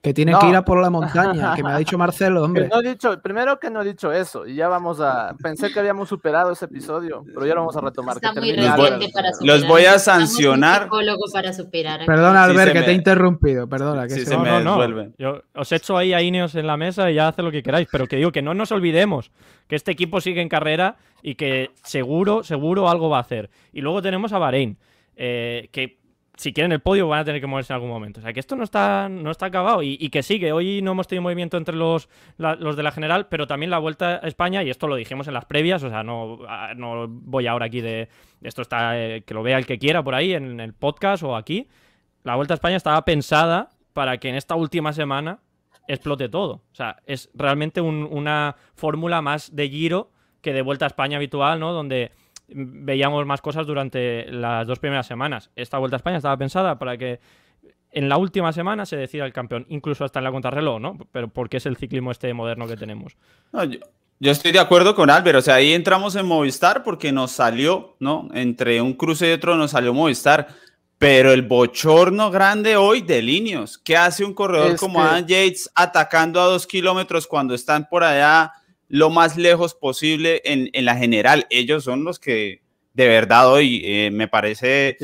Que tiene No. que ir a por la montaña. Que me ha dicho Marcelo, hombre. no he dicho, primero que no he dicho eso, y ya vamos a. Pensé que habíamos superado ese episodio, pero ya lo vamos a retomar. Está que muy termine Los voy- reciente para superar. Los voy a sancionar. para superar. Perdona, Albert, que te he interrumpido. Perdona. Que Sí, se se me- No, no, no. Yo os echo ahí a Ineos en la mesa y ya haced lo que queráis. Pero que digo que no nos olvidemos que este equipo sigue en carrera y que seguro, seguro algo va a hacer. Y luego tenemos a Bahrein, eh, que si quieren el podio van a tener que moverse en algún momento. O sea que esto no está, no está acabado y, y que sigue. Hoy no hemos tenido movimiento entre los, los de la general, pero también la vuelta a España, y esto lo dijimos en las previas, o sea, no, no voy ahora aquí de. Esto está, eh, que lo vea el que quiera por ahí en el podcast o aquí. La vuelta a España estaba pensada para que en esta última semana explote todo. O sea, es realmente un- una fórmula más de giro que de vuelta a España habitual, ¿no? Donde veíamos más cosas durante las dos primeras semanas. Esta vuelta a España estaba pensada para que en la última semana se decida el campeón, incluso hasta en la contrarreloj, ¿no? Pero porque es el ciclismo este moderno que tenemos. No, yo, yo estoy de acuerdo con Albert. O sea, ahí entramos en Movistar porque nos salió, ¿no? Entre un cruce y otro nos salió Movistar. Pero el bochorno grande hoy de Linios. ¿Qué hace un corredor Es como que- Adam Yates atacando a dos kilómetros cuando están por allá lo más lejos posible en, en la general? Ellos son los que de verdad hoy eh, me parece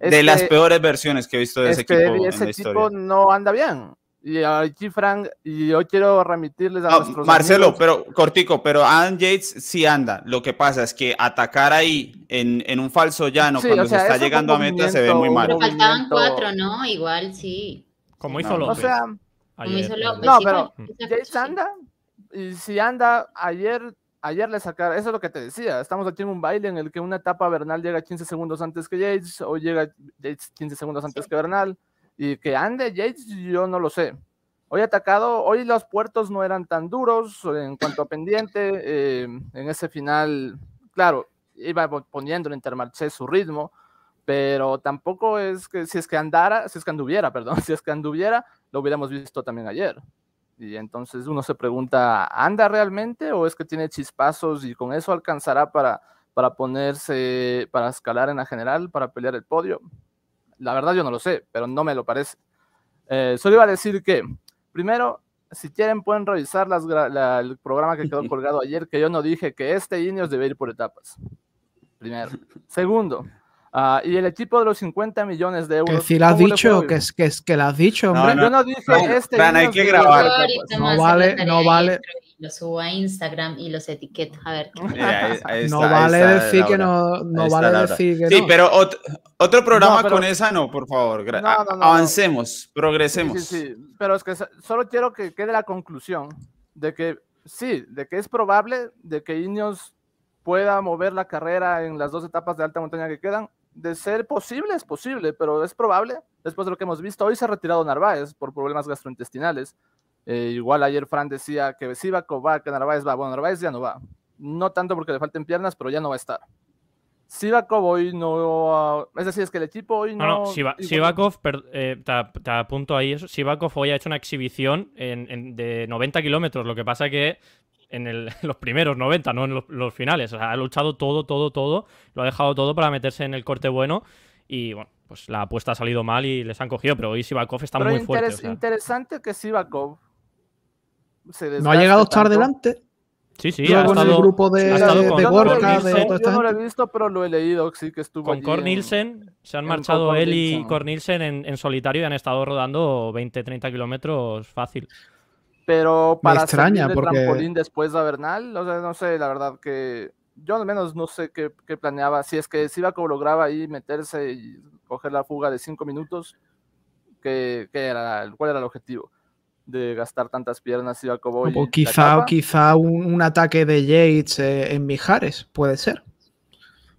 de las peores versiones que he visto de ese equipo. Ese equipo no anda bien. Y aquí, Frank, y hoy quiero remitirles a nuestros Marcelo, pero cortico, pero Adam Yates sí anda. Lo que pasa es que atacar ahí en, en un falso llano cuando se está llegando a meta se ve muy mal. Pero faltaban cuatro, ¿no? Igual sí. Como hizo López. O sea, Como hizo López. No, pero Yates anda. Y si anda, ayer ayer le sacaron, eso es lo que te decía, estamos aquí en un baile en el que una etapa Bernal llega 15 segundos antes que Yates, o llega Yates 15 segundos antes que Bernal, y que ande Yates, yo no lo sé. Hoy atacado, hoy los puertos no eran tan duros en cuanto a pendiente, eh, en ese final, claro, iba poniendo en Intermarché su ritmo, pero tampoco es que si es que andara, si es que anduviera, perdón, si es que anduviera, lo hubiéramos visto también ayer. Y entonces uno se pregunta, ¿anda realmente o es que tiene chispazos y con eso alcanzará para, para ponerse, para escalar en la general, para pelear el podio? La verdad yo no lo sé, pero no me lo parece. Eh, solo iba a decir que, primero, si quieren pueden revisar las, el programa que quedó colgado ayer, que yo no dije que este Ineos debe ir por etapas. Primero. Segundo, Ah, y el equipo de los 50 millones de euros. Que si lo has dicho, que es que, es que lo has dicho, hombre. yo no dije este. hay que grabar. No vale, no vale. Lo subo a Instagram y los etiqueto. A ver. no vale decir que no. No vale decir que sí, pero otro, programa con esa no, por favor. Avancemos, progresemos. Sí, sí, pero es que solo quiero que quede la conclusión de que sí, de que es probable de que Ineos pueda mover la carrera en las dos etapas de alta montaña que quedan de ser posible, es posible, pero es probable. Después de lo que hemos visto, hoy se ha retirado Narváez por problemas gastrointestinales. Eh, igual ayer Fran decía que Sivakov va, que Narváez va. Bueno, Narváez ya no va. No tanto porque le falten piernas, pero ya no va a estar. Sivakov hoy no. Es decir, es que el equipo hoy no. No, no Sivakov, eh, te, apunto ahí eso. Sivakov hoy ha hecho una exhibición en, de 90 kilómetros. Lo que pasa que en, los primeros 90, no en los, finales. O sea, ha luchado todo, todo, todo. Lo ha dejado todo para meterse en el corte bueno. Y bueno, pues la apuesta ha salido mal y les han cogido. Pero hoy Sivakov está muy fuerte. Es interesante que Sivakov se No ha llegado a estar delante. Sí, sí, ha estado, el grupo de, Gorka, Yo no lo he visto, pero lo he leído, sí que estuvo Con Cornilsen, se han marchado él y Cornilsen en, en, solitario y han estado rodando 20-30 kilómetros fácil. Pero para extraña el trampolín después de Bernal, o sea, no sé, la verdad que yo al menos no sé qué, planeaba. Si es que Sivakov lograba ahí meterse y coger la fuga de cinco minutos, ¿qué, era, ¿cuál era el objetivo? de gastar tantas piernas Sivakov O quizá, quizá un, ataque de Yates eh, en Mijares, puede ser.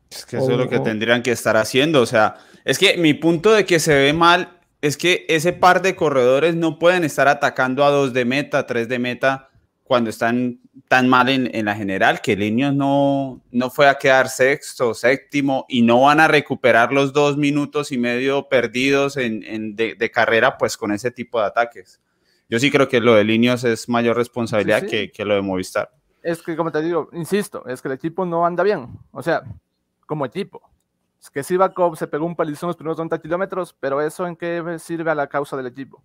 Es que eso es lo que tendrían que estar haciendo. O sea, es que mi punto de que se ve mal es que ese par de corredores no pueden estar atacando a dos de meta, tres de meta, cuando están tan mal en, la general, que Linios no, no fue a quedar sexto, séptimo, y no van a recuperar los dos minutos y medio perdidos en, de, carrera, pues con ese tipo de ataques. Yo sí creo que lo de Linios es mayor responsabilidad Que, que lo de Movistar. Es que, como te digo, insisto, es que el equipo no anda bien. O sea, como equipo que Sivakov se pegó un palizón los primeros 90 kilómetros, pero ¿eso en qué sirve a la causa del equipo?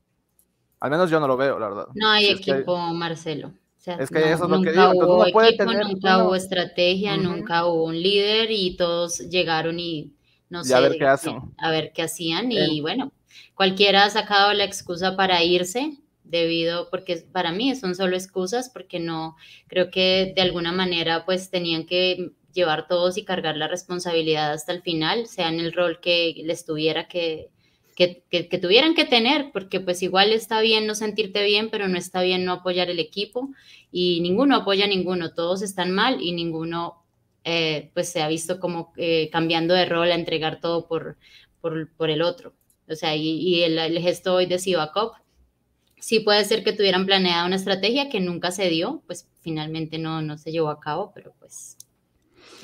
Al menos yo no lo veo, la verdad. No hay equipo, Marcelo. es que eso es lo que digo. Hubo equipo, nunca hubo estrategia, nunca hubo un líder y todos llegaron y no sé. A ver qué hacen. A ver qué hacían y bueno, cualquiera ha sacado la excusa para irse debido, porque para mí son solo excusas, porque no, creo que de alguna manera pues tenían que llevar todos y cargar la responsabilidad hasta el final, sea en el rol que les tuviera que, que, que, tuvieran que tener, porque pues igual está bien no sentirte bien, pero no está bien no apoyar el equipo y ninguno apoya a ninguno, todos están mal y ninguno eh, pues se ha visto como eh, cambiando de rol a entregar todo por, por, por el otro. O sea, y, el, el, gesto hoy de Sivakov, sí puede ser que tuvieran planeada una estrategia que nunca se dio, pues finalmente no, no se llevó a cabo, pero pues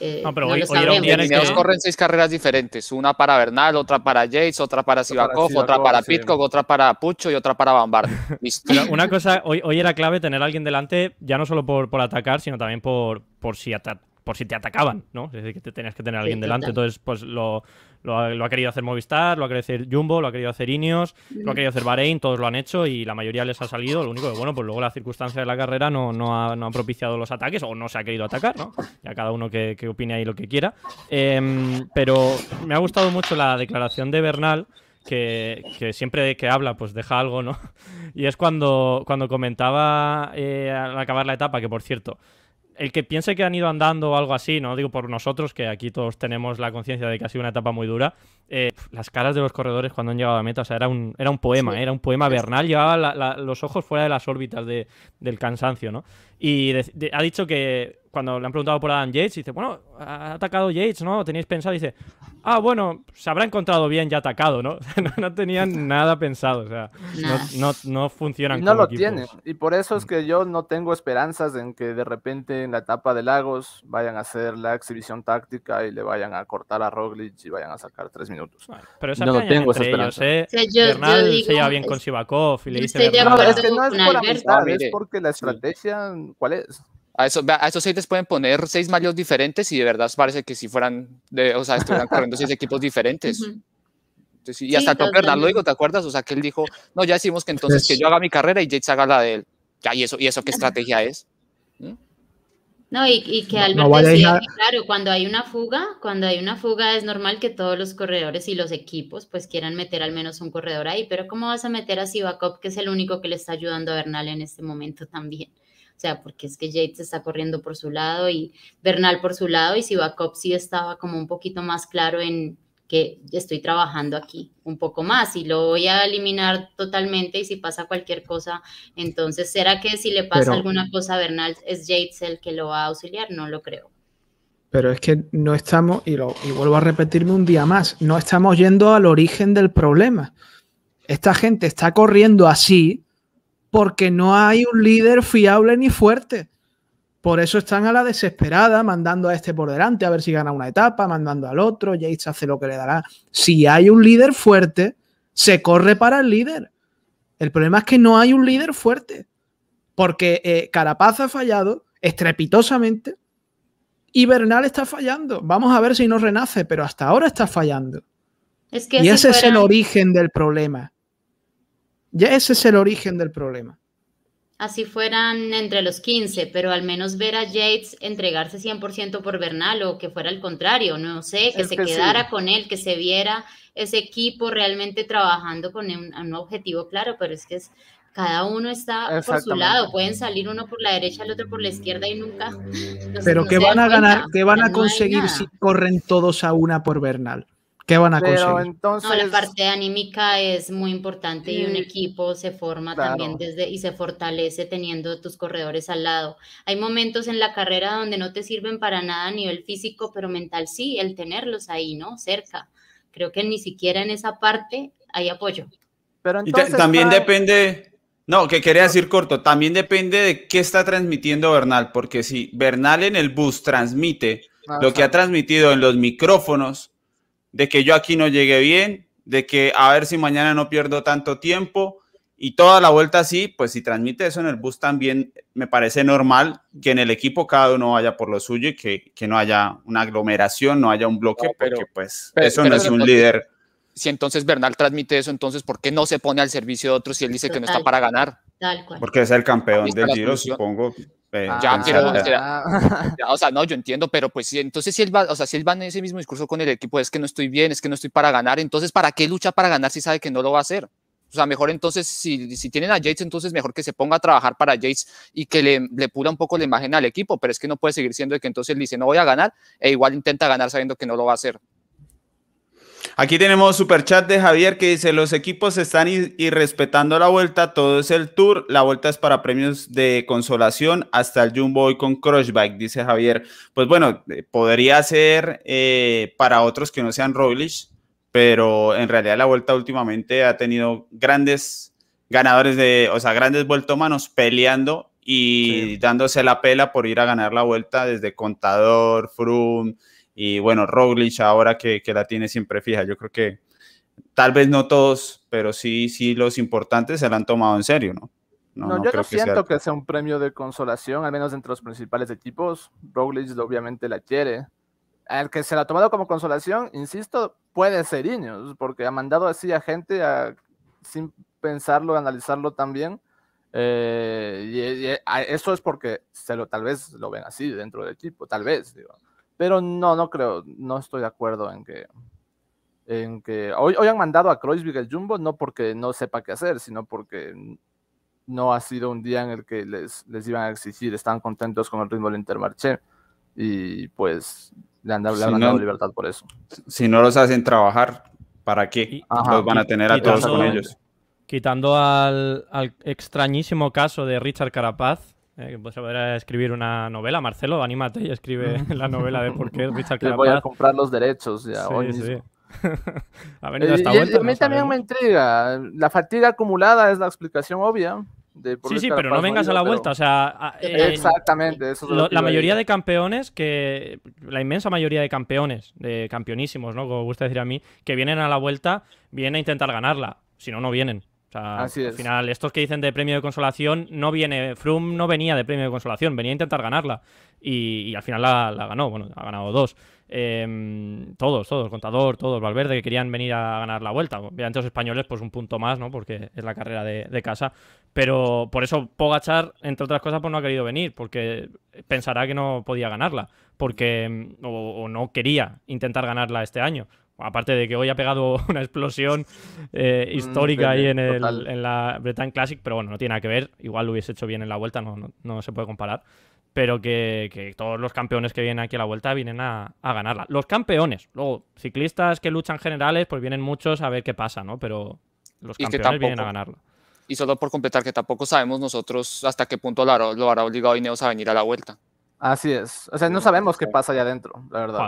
eh, no, pero hoy, hoy corren seis carreras diferentes, una para Bernal, otra para Yates, otra para Sivakov, otra para Pitcock, otra para Pucho y otra para Bambard. una cosa, hoy, hoy era clave tener a alguien delante, ya no solo por, por atacar, sino también por, por si por si te atacaban, ¿no? Es decir, que te tenías que tener a alguien delante. Entonces, pues lo, lo ha, querido hacer Movistar, lo ha querido hacer Jumbo, lo ha querido hacer Ineos, lo ha querido hacer Bahrein, todos lo han hecho y la mayoría les ha salido. Lo único que, bueno, pues luego la circunstancia de la carrera no, no, ha, no ha propiciado los ataques o no se ha querido atacar, ¿no? Ya cada uno que, que opine ahí lo que quiera. Em, pero me ha gustado mucho la declaración de Bernal. Que, que, siempre que habla pues deja algo, ¿no? Y es cuando, cuando comentaba eh, al acabar la etapa, que por cierto, el que piense que han ido andando o algo así, no digo por nosotros, que aquí todos tenemos la conciencia de que ha sido una etapa muy dura, eh, las caras de los corredores cuando han llegado a meta, o sea, era un, era un poema, era un poema Bernal, llevaba los ojos fuera de las órbitas de, del cansancio, ¿no? Y ha dicho que cuando le han preguntado por Adam Yates, dice, bueno, ha atacado Yates, ¿no? ¿Tenéis pensado? Dice, ah, bueno, se habrá encontrado bien ya atacado, ¿no? no, tenían nada pensado, o sea, no, no, funcionan. no lo tienen, y por eso es que yo no tengo esperanzas en que de repente en la etapa de Lagos vayan a hacer la exhibición táctica y le vayan a cortar a Roglic y vayan a sacar tres minutos. pero esa no tengo esa esperanza. ¿eh? Bernal se lleva bien con Sivakov y le dice... No, es que no es por amistad, es porque la estrategia, ¿cuál es? A, eso, a esos seis les pueden poner seis malos diferentes y de verdad parece que si fueran, de, o sea, estuvieran corriendo seis equipos diferentes. y hasta el propio Hernán lo ¿te acuerdas? O sea, que él dijo, no, ya decimos que entonces que yo haga mi carrera y Yates haga la de él. Ya, ¿y eso, y eso qué estrategia es? ¿Mm? No, y, que Albert decía claro, cuando hay una fuga, cuando hay una fuga es normal que todos los corredores y los equipos pues quieran meter al menos un corredor ahí, pero ¿cómo vas a meter a Sivakov, que es el único que le está ayudando a Bernal en este momento también? Sea, porque es que Yates está corriendo por su lado y Bernal por su lado y Sivakov sí estaba como un poquito más claro en que estoy trabajando aquí un poco más y lo voy a eliminar totalmente y si pasa cualquier cosa, entonces ¿será que si le pasa alguna cosa a Bernal es Yates el que lo va a auxiliar? No lo creo. Pero es que no estamos, y, lo, y vuelvo a repetirme un día más, no estamos yendo al origen del problema. Esta gente está corriendo así porque no hay un líder fiable ni fuerte. Por eso están a la desesperada, mandando a este por delante a ver si gana una etapa, mandando al otro, Yates hace lo que le dará. Si hay un líder fuerte, se corre para el líder. El problema es que no hay un líder fuerte, porque eh, Carapaz ha fallado estrepitosamente y Bernal está fallando. Vamos a ver si no renace, pero hasta ahora está fallando. y ese es el origen del problema. Ya ese es el origen del problema. Así fueran entre los 15, pero al menos ver a Yates entregarse 100% por Bernal o que fuera al contrario, no sé, que se quedara con él, que se viera ese equipo realmente trabajando con un, objetivo claro, pero es que es, cada uno está por su lado, pueden salir uno por la derecha, el otro por la izquierda y nunca. pero ¿qué van a ganar? ¿Qué van a conseguir si corren todos a una por Bernal? ¿Qué van a conseguir? Entonces... No, la parte anímica es muy importante y un equipo se forma también desde y se fortalece teniendo tus corredores al lado. Hay momentos en la carrera donde no te sirven para nada a nivel físico, pero mental sí, el tenerlos ahí, ¿no? Cerca. Creo que ni siquiera en esa parte hay apoyo. Pero también depende, no, que quería decir corto, también depende de qué está transmitiendo Bernal, porque si Bernal en el bus transmite lo que ha transmitido en los micrófonos, de que yo aquí no llegué bien, de que a ver si mañana no pierdo tanto tiempo y toda la vuelta así, pues si transmite eso en el bus también me parece normal que en el equipo cada uno vaya por lo suyo y que, no haya una aglomeración, no haya un bloque, porque pues eso no es un líder. Si entonces Bernal transmite eso, entonces ¿por qué no se pone al servicio de otros si él dice que no está para ganar? Porque es el campeón del Giro, supongo. Eh, ya, o sea, no, yo entiendo, pero pues sí, entonces si él va, o sea, si él va en ese mismo discurso con el equipo, es que no estoy bien, es que no estoy para ganar, entonces ¿para qué lucha para ganar si sabe que no lo va a hacer? O sea, mejor entonces, si, si tienen a Yates, entonces mejor que se ponga a trabajar para Yates y que le, le pura un poco la imagen al equipo, pero es que no puede seguir siendo de que entonces él dice no voy a ganar e igual intenta ganar sabiendo que no lo va a hacer. Aquí tenemos super chat de Javier que dice, los equipos están y, respetando la vuelta, todo es el tour, la vuelta es para premios de consolación, hasta el Jumbo hoy con Crushback, dice Javier. Pues bueno, eh, podría ser eh, para otros que no sean Roglic, pero en realidad la vuelta últimamente ha tenido grandes ganadores de, o sea, grandes vueltómanos peleando y dándose la pela por ir a ganar la vuelta desde Contador, Froome, y bueno, Roglic ahora que, que, la tiene siempre fija, yo creo que tal vez no todos, pero sí, sí los importantes se la han tomado en serio, ¿no? No, yo no siento que sea... un premio de consolación, al menos entre los principales equipos. Roglic obviamente la quiere. El que se la ha tomado como consolación, insisto, puede ser Ineos, porque ha mandado así a gente a, sin pensarlo, analizarlo también. Eh, y, eso es porque se lo, tal vez lo ven así dentro del equipo, tal vez, digo. Pero no, no creo, no estoy de acuerdo en que, en que hoy, hoy han mandado a Kreuzberg el Jumbo no porque no sepa qué hacer, sino porque no ha sido un día en el que les, les iban a exigir, están contentos con el ritmo del Intermarché y pues le han dado, libertad por eso. Si no los hacen trabajar, ¿para qué los van a tener a todos con ellos? Quitando al, extrañísimo caso de Richard Carapaz, eh, que escribir una novela. Marcelo, anímate y escribe la novela de por qué Richard Carapaz. voy a comprar los derechos ya hoy ha venido esta vuelta. a mí también me intriga. La fatiga acumulada es la explicación obvia. De sí, sí, pero no vengas a la vuelta. O sea, eh, exactamente. Eso la mayoría de campeones, que la inmensa mayoría de campeones, de campeonísimos, ¿no? Como gusta decir a mí, que vienen a la vuelta, vienen a intentar ganarla. Si no, no vienen. O sea, Así al final, estos que dicen de premio de consolación, no viene. Froome no venía de premio de consolación, venía a intentar ganarla. Y, al final la, la ganó. Bueno, ha ganado dos. Em, todos, todos, Contador, todos, Valverde, que querían venir a ganar la vuelta. Obviamente los españoles, pues un punto más, ¿no? Porque es la carrera de, casa. Pero por eso Pogachar, entre otras cosas, pues no ha querido venir, porque pensará que no podía ganarla, porque em, o, no quería intentar ganarla este año. Aparte de que hoy ha pegado una explosión eh, mm, histórica ahí en, el, en, la Bretagne Classic, pero bueno, no tiene nada que ver. Igual lo hubiese hecho bien en la vuelta, no, no, no se puede comparar pero que, todos los campeones que vienen aquí a la vuelta vienen a, ganarla. Los campeones, luego ciclistas que luchan generales, pues vienen muchos a ver qué pasa, ¿no? Pero los campeones vienen a ganarla. Y solo por completar que tampoco sabemos nosotros hasta qué punto lo hará, lo hará obligado Ineos a venir a la vuelta. Así es. O sea, no sabemos qué pasa allá adentro, la verdad.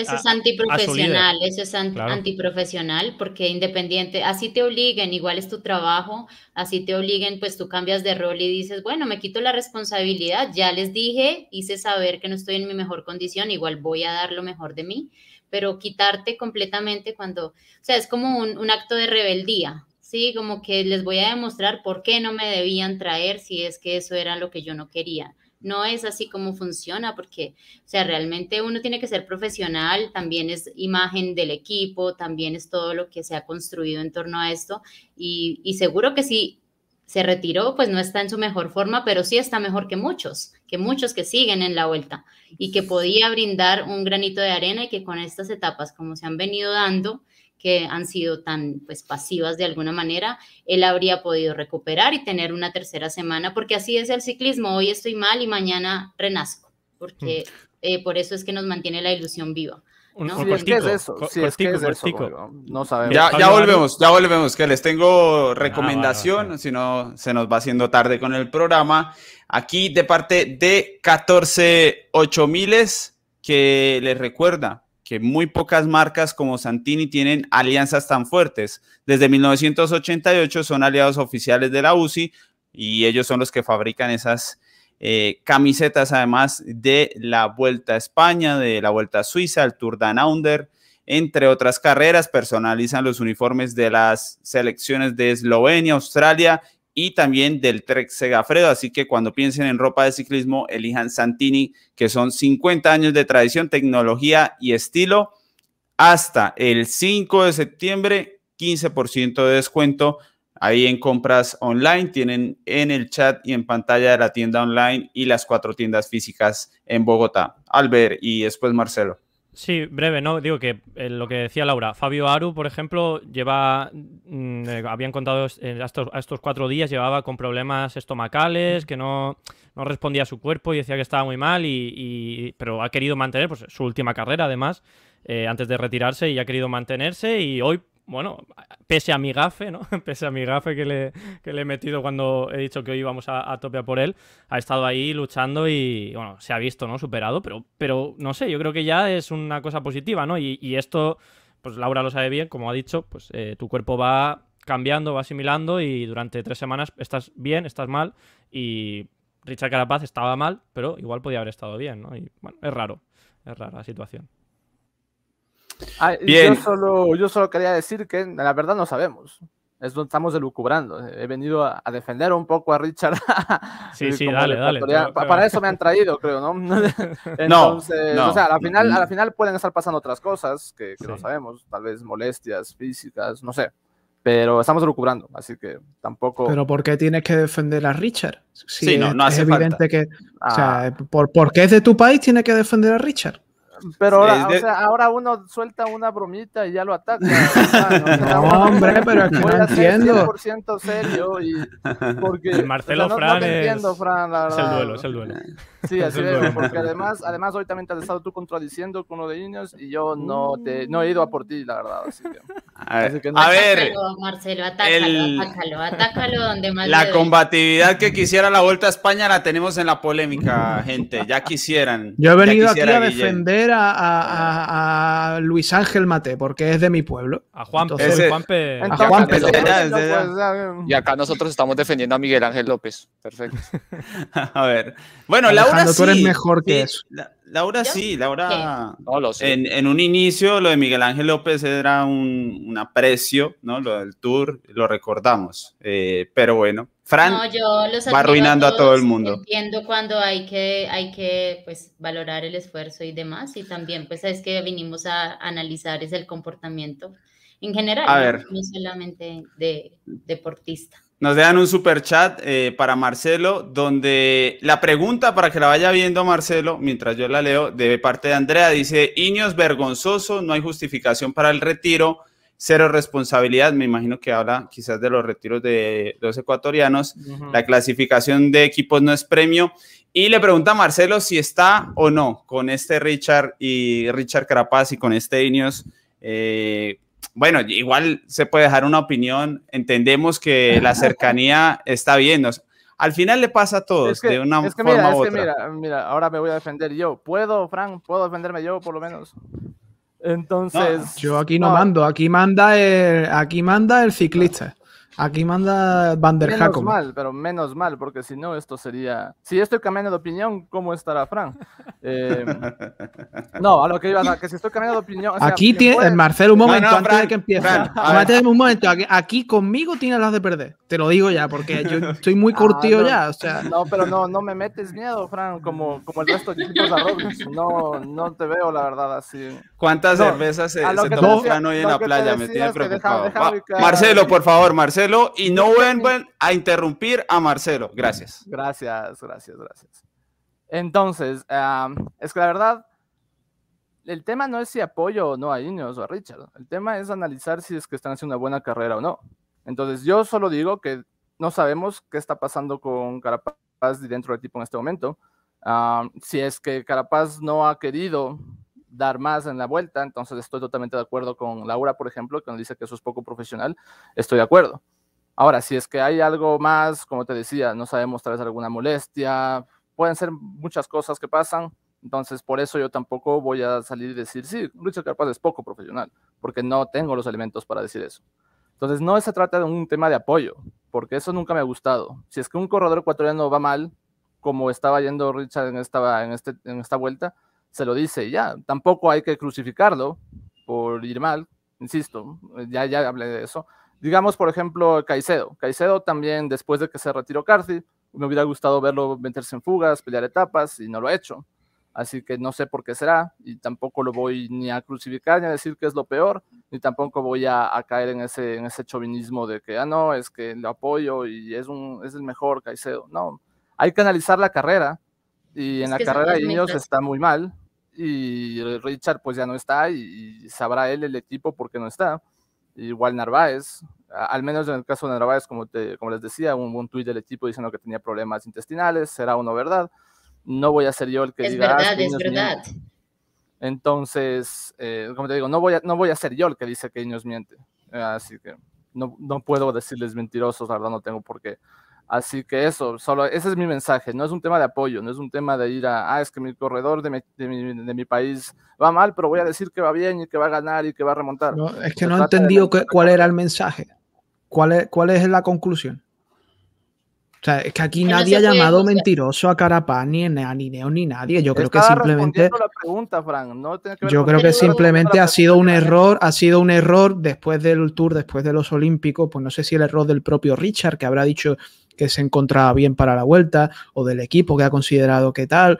eso es antiprofesional, eso es antiprofesional, porque independiente, así te obliguen, igual es tu trabajo, así te obliguen, pues tú cambias de rol y dices, bueno, me quito la responsabilidad, ya les dije, hice saber que no estoy en mi mejor condición, igual voy a dar lo mejor de mí, pero quitarte completamente cuando, o sea, es como un, un acto de rebeldía, ¿sí? Como que les voy a demostrar por qué no me debían traer si es que eso era lo que yo no quería no es así como funciona, porque, o sea, realmente uno tiene que ser profesional, también es imagen del equipo, también es todo lo que se ha construido en torno a esto, y, seguro que si se retiró, pues no está en su mejor forma, pero sí está mejor que muchos, que muchos que siguen en la vuelta y que podía brindar un granito de arena y que con estas etapas, como se han venido dando, que han sido tan pues pasivas de alguna manera, él habría podido recuperar y tener una tercera semana, porque así es el ciclismo, hoy estoy mal y mañana renazco, porque mm. eh, por eso es que nos mantiene la ilusión viva. ¿no? es que es eso, es que es eso no sabemos. Ya, ya, volvemos, ya volvemos, que les tengo recomendación, si no se nos va haciendo tarde con el programa. Aquí de parte de 14 miles que les recuerda, que muy pocas marcas como Santini tienen alianzas tan fuertes. Desde 1988 son aliados oficiales de la UCI y ellos son los que fabrican esas eh, camisetas, además de la Vuelta a España, de la Vuelta a Suiza, el Tour de Under, entre otras carreras. Personalizan los uniformes de las selecciones de Eslovenia, Australia y también del Trek Segafredo. Así que cuando piensen en ropa de ciclismo, elijan Santini, que son 50 años de tradición, tecnología y estilo. Hasta el 5 de septiembre, 15% de descuento. Ahí en compras online tienen en el chat y en pantalla de la tienda online y las cuatro tiendas físicas en Bogotá. Albert y después Marcelo. Sí, breve, ¿no? Digo que eh, lo que decía Laura, Fabio Aru, por ejemplo, lleva, mm, eh, habían contado a estos, cuatro días, llevaba con problemas estomacales, que no, no, respondía a su cuerpo y decía que estaba muy mal, y, pero ha querido mantener pues, su última carrera, además, eh, antes de retirarse, y ha querido mantenerse, y hoy bueno, pese a mi gafe, ¿no? Pese a mi gafe que le, le he metido cuando he dicho que hoy íbamos a, a por él, ha estado ahí luchando y, bueno, se ha visto, ¿no? Superado, pero, pero no sé, yo creo que ya es una cosa positiva, ¿no? Y, esto, pues Laura lo sabe bien, como ha dicho, pues eh, tu cuerpo va cambiando, va asimilando y durante tres semanas estás bien, estás mal y Richard Carapaz estaba mal, pero igual podía haber estado bien, ¿no? Y bueno, es raro, es rara la situación. Ah, yo, solo, yo solo quería decir que la verdad no sabemos. eso estamos elucubrando. He venido a, defender un poco a Richard. Sí, sí, dale, dale. Para eso me han traído, creo, ¿no? Entonces, o sea, a la, final, a la final pueden estar pasando otras cosas que, no sabemos, tal vez molestias físicas, no sé. Pero estamos recuperando, así que tampoco. Pero ¿por qué tienes que defender a Richard? sí, no, no hace es evidente que. O sea, ah. ¿por, ¿por qué es de tu país tiene que defender a Richard? Pero ahora, uno suelta una bromita y ya lo ataca. no, hombre, pero que no entiendo. 100% serio y porque Marcelo Fran, es... el duelo, es el duelo. Sí, así es, porque además, además hoy también te has estado tú contradiciendo con uno de niños y yo no te no he ido a por ti, la verdad. Así que, a ver, Marcelo, atácalo, atácalo, atácalo donde más La combatividad que quisiera la Vuelta a España la tenemos en la polémica, gente. Ya quisieran. Yo he venido aquí a defender a, Luis Ángel Mate, porque es de mi pueblo. A Juanpe. Juanpe. a Juanpe. y acá nosotros estamos defendiendo a Miguel Ángel López. Perfecto. a ver. Bueno, Laura sí. tú eres mejor que eso. Laura sí, Laura. En, un inicio, lo de Miguel Ángel López era un, aprecio, ¿no? Lo del tour, lo recordamos. Eh, pero bueno, Fran va arruinando a, todo el mundo. Entiendo cuando hay que, hay que pues, valorar el esfuerzo y demás. Y también, pues, es que vinimos a analizar es el comportamiento en general, a ver. no solamente de deportista. Nos dejan un super chat eh, para Marcelo, donde la pregunta para que la vaya viendo Marcelo, mientras yo la leo, de parte de Andrea, dice, Iños vergonzoso, no hay justificación para el retiro, cero responsabilidad, me imagino que habla quizás de los retiros de los ecuatorianos, la clasificación de equipos no es premio, y le pregunta a Marcelo si está o no con este Richard y Richard Carapaz y con este Iños. Eh, bueno, igual se puede dejar una opinión. Entendemos que la cercanía está bien. al final le pasa a todos de una es que forma mira, u otra. mira, mira, ahora me voy a defender yo. ¿Puedo, Frank? ¿Puedo defenderme yo por lo menos? Entonces. yo aquí no, mando, aquí manda aquí manda el ciclista. Aquí manda Van der Menos mal, pero menos mal, porque si no, esto sería. Si estoy cambiando de opinión, ¿cómo estará Fran? Eh, no, a lo que iba a que si estoy cambiando de opinión. aquí tiene, Marcelo, un momento, antes de que empiece. un momento, aquí, conmigo tienes las de perder. Te lo digo ya, porque yo estoy muy ah, curtido ya. O sea. No, pero no, no me metes miedo, Fran, como, como el resto de equipos de No, no te veo, la verdad, así. ¿Cuántas cervezas se, se tomó Fran hoy en la playa? Me tiene preocupado. Marcelo, por favor, Marcelo y no vuelvan a interrumpir a Marcelo. Gracias. Gracias, gracias, gracias. Entonces, es que la verdad, el tema no es si apoyo o no a Ineos o a Richard. El tema es analizar si es que están haciendo una buena carrera o no. Entonces, yo solo digo que no sabemos qué está pasando con Carapaz dentro del equipo en este momento. si es que Carapaz no ha querido dar más en la vuelta, entonces estoy totalmente de acuerdo con Laura, por ejemplo, que nos dice que eso es poco profesional, estoy de acuerdo. Ahora, si es que hay algo más, como te decía, no sabemos tal vez alguna molestia, pueden ser muchas cosas que pasan, entonces por eso yo tampoco voy a salir y decir, sí, Richard Carapaz es poco profesional, porque no tengo los elementos para decir eso. Entonces no se trata de un tema de apoyo, porque eso nunca me ha gustado. Si es que un corredor ecuatoriano va mal, como estaba yendo Richard en esta, en este, en esta vuelta, se lo dice y ya. Tampoco hay que crucificarlo por ir mal, insisto, ya, ya hablé de eso. Digamos, por ejemplo, Caicedo. Caicedo también, después de que se retiró Carthy, me hubiera gustado verlo meterse en fugas, pelear etapas, y no lo ha hecho. Así que no sé por qué será, y tampoco lo voy ni a crucificar ni a decir que es lo peor, ni tampoco voy a, caer en ese, en ese chauvinismo de que, ah, no, es que lo apoyo y es, un, es el mejor Caicedo. No, hay que analizar la carrera, y en la carrera de niños está muy mal, y Richard pues ya no está, y, y sabrá él el equipo por qué no está igual Narváez, al menos en el caso de Narváez, como, como les decía, un, un tuit del equipo diciendo que tenía problemas intestinales, será uno verdad. No voy a ser yo el que es diga. Verdad, ah, es verdad, Entonces, eh, como te digo, no voy, a, no voy a ser yo el que dice que ellos miente. Así que no, no puedo decirles mentirosos, la verdad no tengo por qué. Así que eso, solo ese es mi mensaje. No es un tema de apoyo, no es un tema de ir a, ah, es que mi corredor de mi, de mi, país va mal, pero voy a decir que va bien y que va a ganar y que va a remontar. No, es que no he entendido cuál era el mensaje. ¿Cuál es, ¿Cuál es la conclusión? O sea, es que aquí nadie ha llamado mentiroso a Carapán, ni a Nineo, ni nadie. Yo creo que simplemente. yo creo que simplemente ha sido un error, ha sido un error después del tour, después de los Olímpicos. Pues no sé si el error del propio Richard, que habrá dicho que se encontraba bien para la vuelta, o del equipo que ha considerado que tal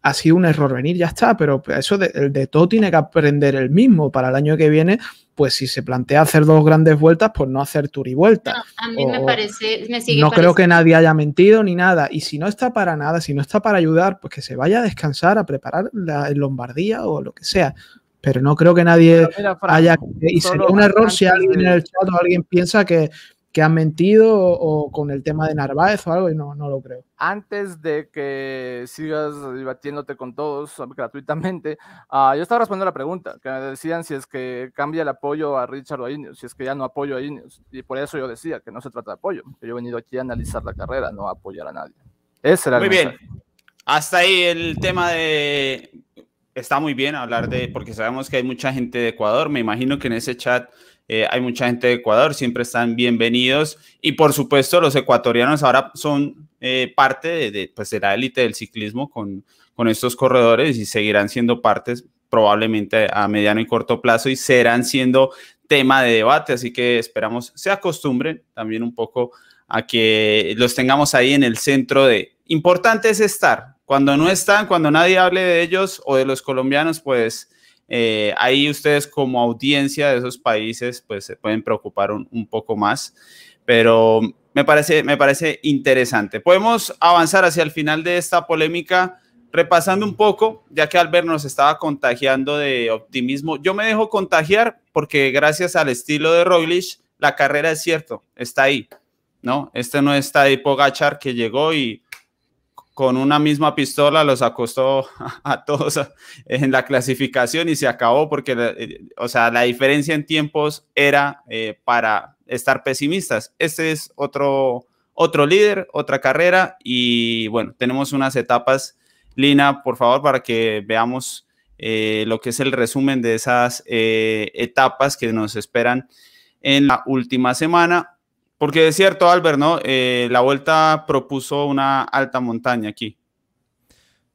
ha sido un error venir, ya está, pero eso de, de, todo tiene que aprender el mismo para el año que viene, pues si se plantea hacer dos grandes vueltas, pues no hacer tour y vuelta. a mí me parece, me sigue No creo que nadie haya mentido ni nada, y si no está para nada, si no está para ayudar, pues que se vaya a descansar, a preparar la en Lombardía o lo que sea. Pero no creo que nadie haya... Y sería un error si alguien en el chat o alguien piensa que que han mentido o, con el tema de Narváez o algo y no, no lo creo. Antes de que sigas debatiéndote con todos gratuitamente, uh, yo estaba respondiendo la pregunta, que me decían si es que cambia el apoyo a Richard o a Ineos, si es que ya no apoyo a Ineos. Y por eso yo decía que no se trata de apoyo, que yo he venido aquí a analizar la carrera, no a apoyar a nadie. Ese era Muy bien. Hasta ahí el tema de... Está muy bien hablar de, porque sabemos que hay mucha gente de Ecuador, me imagino que en ese chat eh, hay mucha gente de Ecuador, siempre están bienvenidos. Y por supuesto los ecuatorianos ahora son eh, parte de, pues, de la élite del ciclismo con, con estos corredores y seguirán siendo partes probablemente a mediano y corto plazo y serán siendo tema de debate, así que esperamos se acostumbren también un poco a que los tengamos ahí en el centro de... Importante es estar, cuando no están, cuando nadie hable de ellos o de los colombianos, pues eh, ahí ustedes como audiencia de esos países pues se pueden preocupar un, poco más, pero me parece, me parece interesante. Podemos avanzar hacia el final de esta polémica repasando un poco, ya que Albert nos estaba contagiando de optimismo. Yo me dejo contagiar porque gracias al estilo de Roglic, la carrera es cierto, está ahí, ¿no? Este no está de Pogachar que llegó y con una misma pistola los acostó a todos en la clasificación y se acabó porque, eh, o sea, la diferencia en tiempos era eh, para estar pesimistas. Este es otro, otro líder, otra carrera y bueno, tenemos unas etapas. Lina, por favor, para que veamos eh, lo que es el resumen de esas etapas que nos esperan en la última semana. Porque es cierto, Albert, ¿no? Eh, la vuelta propuso una alta montaña aquí.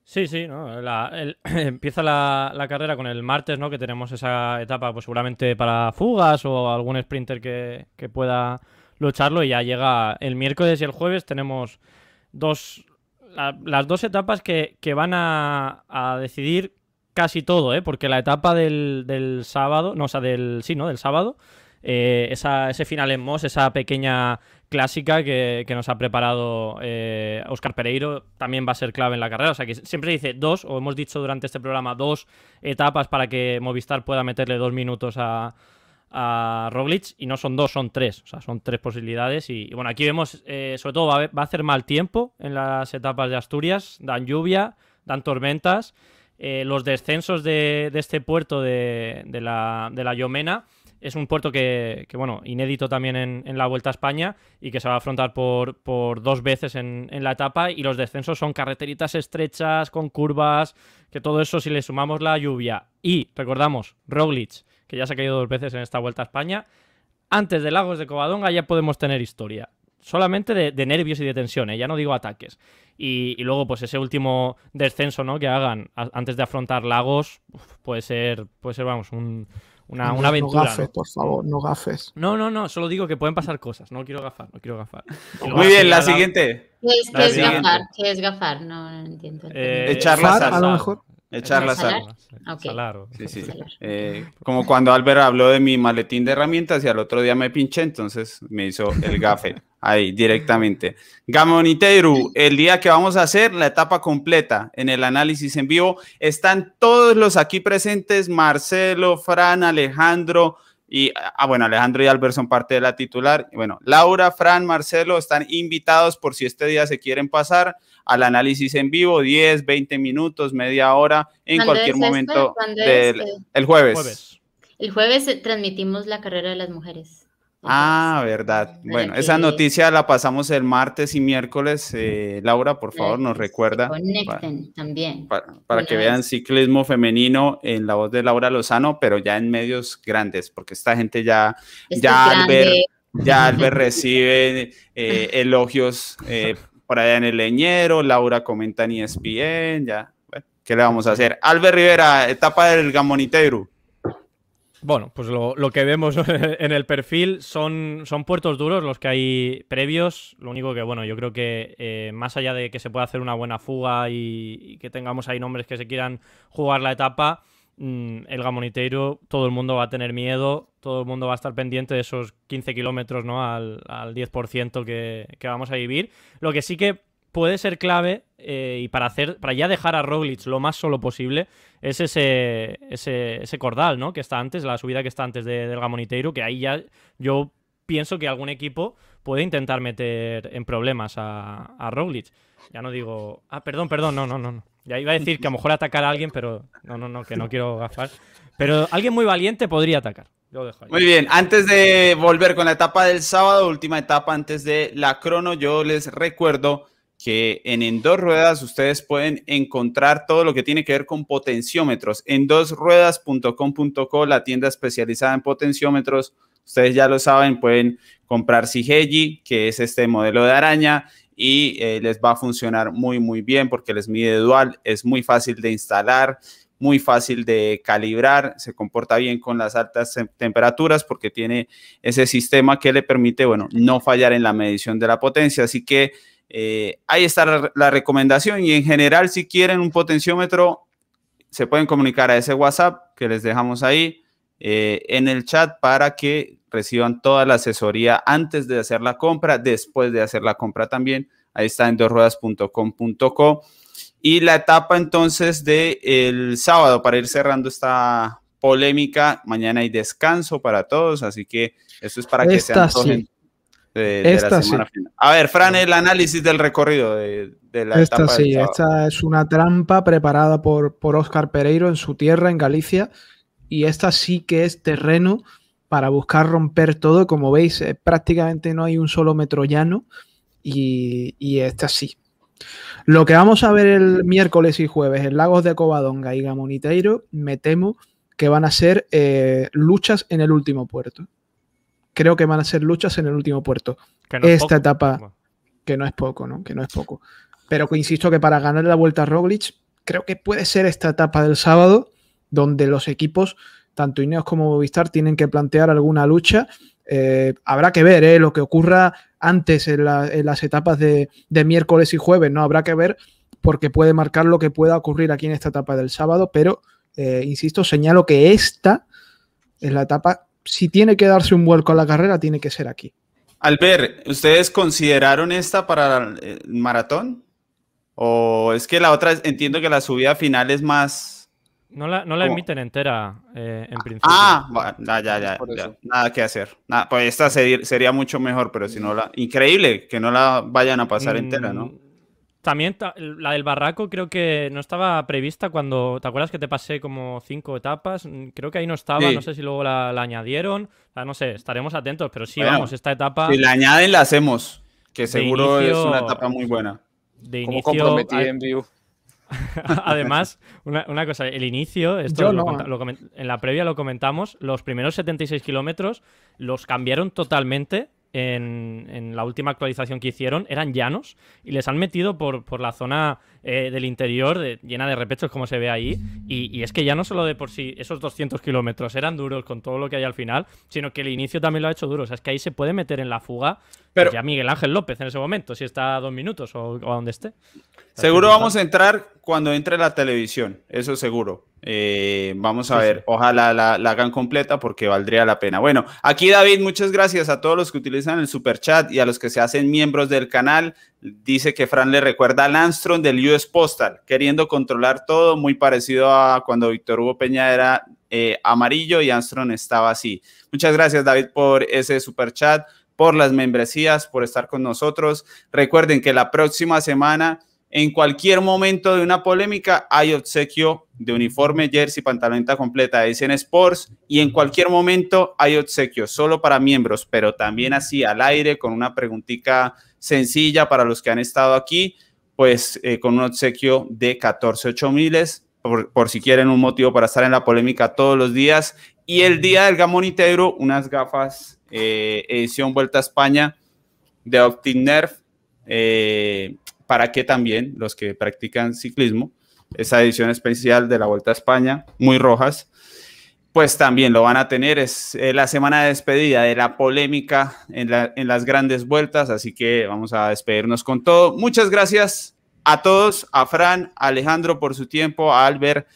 Sí, sí, ¿no? empieza la, carrera con el martes, ¿no? Que tenemos esa etapa, pues seguramente para fugas o algún sprinter que, pueda lucharlo. Y ya llega el miércoles y el jueves tenemos dos. las dos etapas que, van a, decidir casi todo, ¿eh? Porque la etapa del, del sábado, no, o sea, del. Sí, ¿no? Del sábado eh, ese final en Moss, esa pequeña clásica que, nos ha preparado eh, Oscar Pereiro, también va a ser clave en la carrera. O sea que siempre dice dos, o hemos dicho durante este programa, dos etapas para que Movistar pueda meterle dos minutos a, a Roglic y no son dos, son tres. O sea, son tres posibilidades. Y, bueno, aquí vemos, eh, sobre todo, va a, hacer mal tiempo en las etapas de Asturias, dan lluvia, dan tormentas. los descensos de, este puerto de, la, de la Yomena es un puerto que, bueno, inédito también en, la Vuelta a España y que se va a afrontar por, por dos veces en, la etapa y los descensos son carreteritas estrechas, con curvas, que todo eso si le sumamos la lluvia y, recordamos, Roglic, que ya se ha caído dos veces en esta Vuelta a España, antes de Lagos de Covadonga ya podemos tener historia. Solamente de, nervios y de tensión, ¿eh? ya no digo ataques. Y, luego, pues ese último descenso ¿no? que hagan antes de afrontar Lagos, puede ser, puede ser, vamos, un, una, una aventura. No gafes, por favor, no gafes. No, no, no, solo digo que pueden pasar cosas. No quiero gafar, no quiero gafar. Muy bien, la siguiente. ¿Qué es, gafar? ¿Qué es gafar? No, entiendo. Eh, echar la sal. A lo mejor. Echar la sal. Sí, sí. Eh, como cuando Albert habló de mi maletín de herramientas y al otro día me pinché, entonces me hizo el gafe ahí directamente. Gamoniteru, el día que vamos a hacer la etapa completa en el análisis en vivo, están todos los aquí presentes, Marcelo, Fran, Alejandro, y, ah, bueno, Alejandro y Albert son parte de la titular. Bueno, Laura, Fran, Marcelo están invitados por si este día se quieren pasar al análisis en vivo, 10, 20 minutos, media hora, en cualquier momento del el jueves. El jueves transmitimos la carrera de las mujeres. Ah, verdad. Bueno, esa noticia la pasamos el martes y miércoles. Eh, Laura, por favor, nos recuerda. Conecten también. Para, que vean ciclismo femenino en la voz de Laura Lozano, pero ya en medios grandes, porque esta gente ya, ya al ver Ya Albert recibe eh, elogios eh, por allá en el leñero, Laura comenta en ESPN, ya, bueno, ¿qué le vamos a hacer? Albert Rivera, etapa del Gamonitero. Bueno, pues lo, que vemos en el perfil son, son puertos duros los que hay previos. Lo único que, bueno, yo creo que eh, más allá de que se pueda hacer una buena fuga y, que tengamos ahí nombres que se quieran jugar la etapa, mm, el Gamoniteiro, todo el mundo va a tener miedo, todo el mundo va a estar pendiente de esos 15 kilómetros, ¿no? Al, al 10% que, que vamos a vivir. Lo que sí que puede ser clave eh, y para hacer para ya dejar a Roglic lo más solo posible es ese, ese, cordal ¿no? que está antes, la subida que está antes del Gamoniteiro, que ahí ya yo pienso que algún equipo puede intentar meter en problemas a, a Roglic. Ya no digo... Ah, perdón, perdón, no, no, no. Ya iba a decir que a lo mejor atacar a alguien, pero no, no, no, que no quiero gafar. Pero alguien muy valiente podría atacar. Muy bien, antes de volver con la etapa del sábado, última etapa antes de la crono, yo les recuerdo que en, dos ruedas ustedes pueden encontrar todo lo que tiene que ver con potenciómetros. En dosruedas.com.co, la tienda especializada en potenciómetros, ustedes ya lo saben, pueden comprar Sigeji, que es este modelo de araña, y eh, les va a funcionar muy, muy bien porque les mide dual, es muy fácil de instalar, muy fácil de calibrar, se comporta bien con las altas temperaturas porque tiene ese sistema que le permite, bueno, no fallar en la medición de la potencia. Así que eh, ahí está la, recomendación y en general si quieren un potenciómetro se pueden comunicar a ese WhatsApp que les dejamos ahí eh, en el chat para que reciban toda la asesoría antes de hacer la compra, después de hacer la compra también. Ahí está en dosruedas.com.co. Y la etapa entonces del el sábado para ir cerrando esta polémica. Mañana hay descanso para todos, así que eso es para que sean esta Sí. A ver, Fran, el análisis del recorrido de, la esta sí, esta es una trampa preparada por, por Oscar Pereiro en su tierra, en Galicia, y esta sí que es terreno para buscar romper todo. Como veis, eh, prácticamente no hay un solo metro llano y, y esta sí. Lo que vamos a ver el miércoles y jueves en Lagos de Covadonga y Gamoniteiro, me temo que van a ser eh, luchas en el último puerto creo que van a ser luchas en el último puerto. Esta etapa, que no es poco, ¿no? Que no es poco. Pero insisto que para ganar la vuelta a Roglic, creo que puede ser esta etapa del sábado, donde los equipos, tanto Ineos como Movistar, tienen que plantear alguna lucha. Eh, habrá que ver ¿eh? lo que ocurra antes en, las etapas de, miércoles y jueves, ¿no? Habrá que ver porque puede marcar lo que pueda ocurrir aquí en esta etapa del sábado, pero eh, insisto, señalo que esta es la etapa si tiene que darse un vuelco a la carrera, tiene que ser aquí. Albert, ¿ustedes consideraron esta para el maratón? ¿O es que la otra, entiendo que la subida final es más... No la, no la emiten entera, eh, en principio. Ah, ya, ya, ya, nada que hacer. pues esta sería mucho mejor, pero si no la... Increíble que no la vayan a pasar entera, ¿no? También la del barraco creo que no estaba prevista cuando. ¿Te acuerdas que te pasé como cinco etapas? Mm, creo que ahí no estaba, no sé si luego la, añadieron. no sé, estaremos atentos, pero sí, vamos, esta etapa. Si la añaden, la hacemos. Que seguro es una etapa muy buena. De inicio. comprometí en vivo. Además, una, cosa, el inicio, esto en la previa lo comentamos, los primeros 76 kilómetros los cambiaron totalmente en, la última actualización que hicieron eran llanos y les han metido por, por la zona eh, del interior llena de repechos como se ve ahí y, es que ya no solo de por sí esos 200 kilómetros eran duros con todo lo que hay al final, sino que el inicio también lo ha hecho duro. O sea, es que ahí se puede meter en la fuga Pero, ya Miguel Ángel López en ese momento, si está a dos minutos o, o a donde esté. Seguro vamos a entrar cuando entre la televisión, eso seguro. Eh, vamos a ver, ojalá la, hagan completa porque valdría la pena. Bueno, aquí David, muchas gracias a todos los que utilizan el super chat y a los que se hacen miembros del canal. Dice que Fran le recuerda al Armstrong del US Postal, queriendo controlar todo, muy parecido a cuando Víctor Hugo Peña era eh, amarillo y Armstrong estaba así. Muchas gracias, David, por ese super chat, por las membresías, por estar con nosotros. Recuerden que la próxima semana en cualquier momento de una polémica hay obsequio de uniforme, jersey, pantaloneta completa. De Zen Sports y en cualquier momento hay obsequio solo para miembros, pero también así al aire con una preguntita sencilla para los que han estado aquí, pues eh, con un obsequio de 14 8 miles por, por si quieren un motivo para estar en la polémica todos los días. Y el día del gamonitero, unas gafas eh, edición Vuelta a España de Optic Nerf, eh, para que también los que practican ciclismo, esa edición especial de la Vuelta a España, muy rojas, pues también lo van a tener. Es eh, la semana de despedida de la polémica en, en, las grandes vueltas, así que vamos a despedirnos con todo. Muchas gracias a todos, a Fran, a Alejandro por su tiempo, a Albert,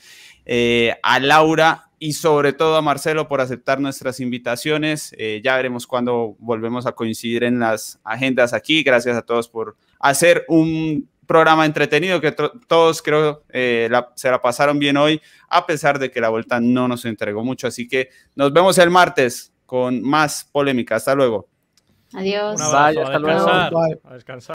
a Laura y sobre todo a Marcelo por aceptar nuestras invitaciones. Eh, ya veremos cuándo volvemos a coincidir en las agendas aquí. Gracias a todos por hacer un programa entretenido que todos creo eh, se la pasaron bien hoy, a pesar de que la vuelta no nos entregó mucho. Así que nos vemos el martes con más polémica. Hasta luego. Adiós. hasta luego. A descansar.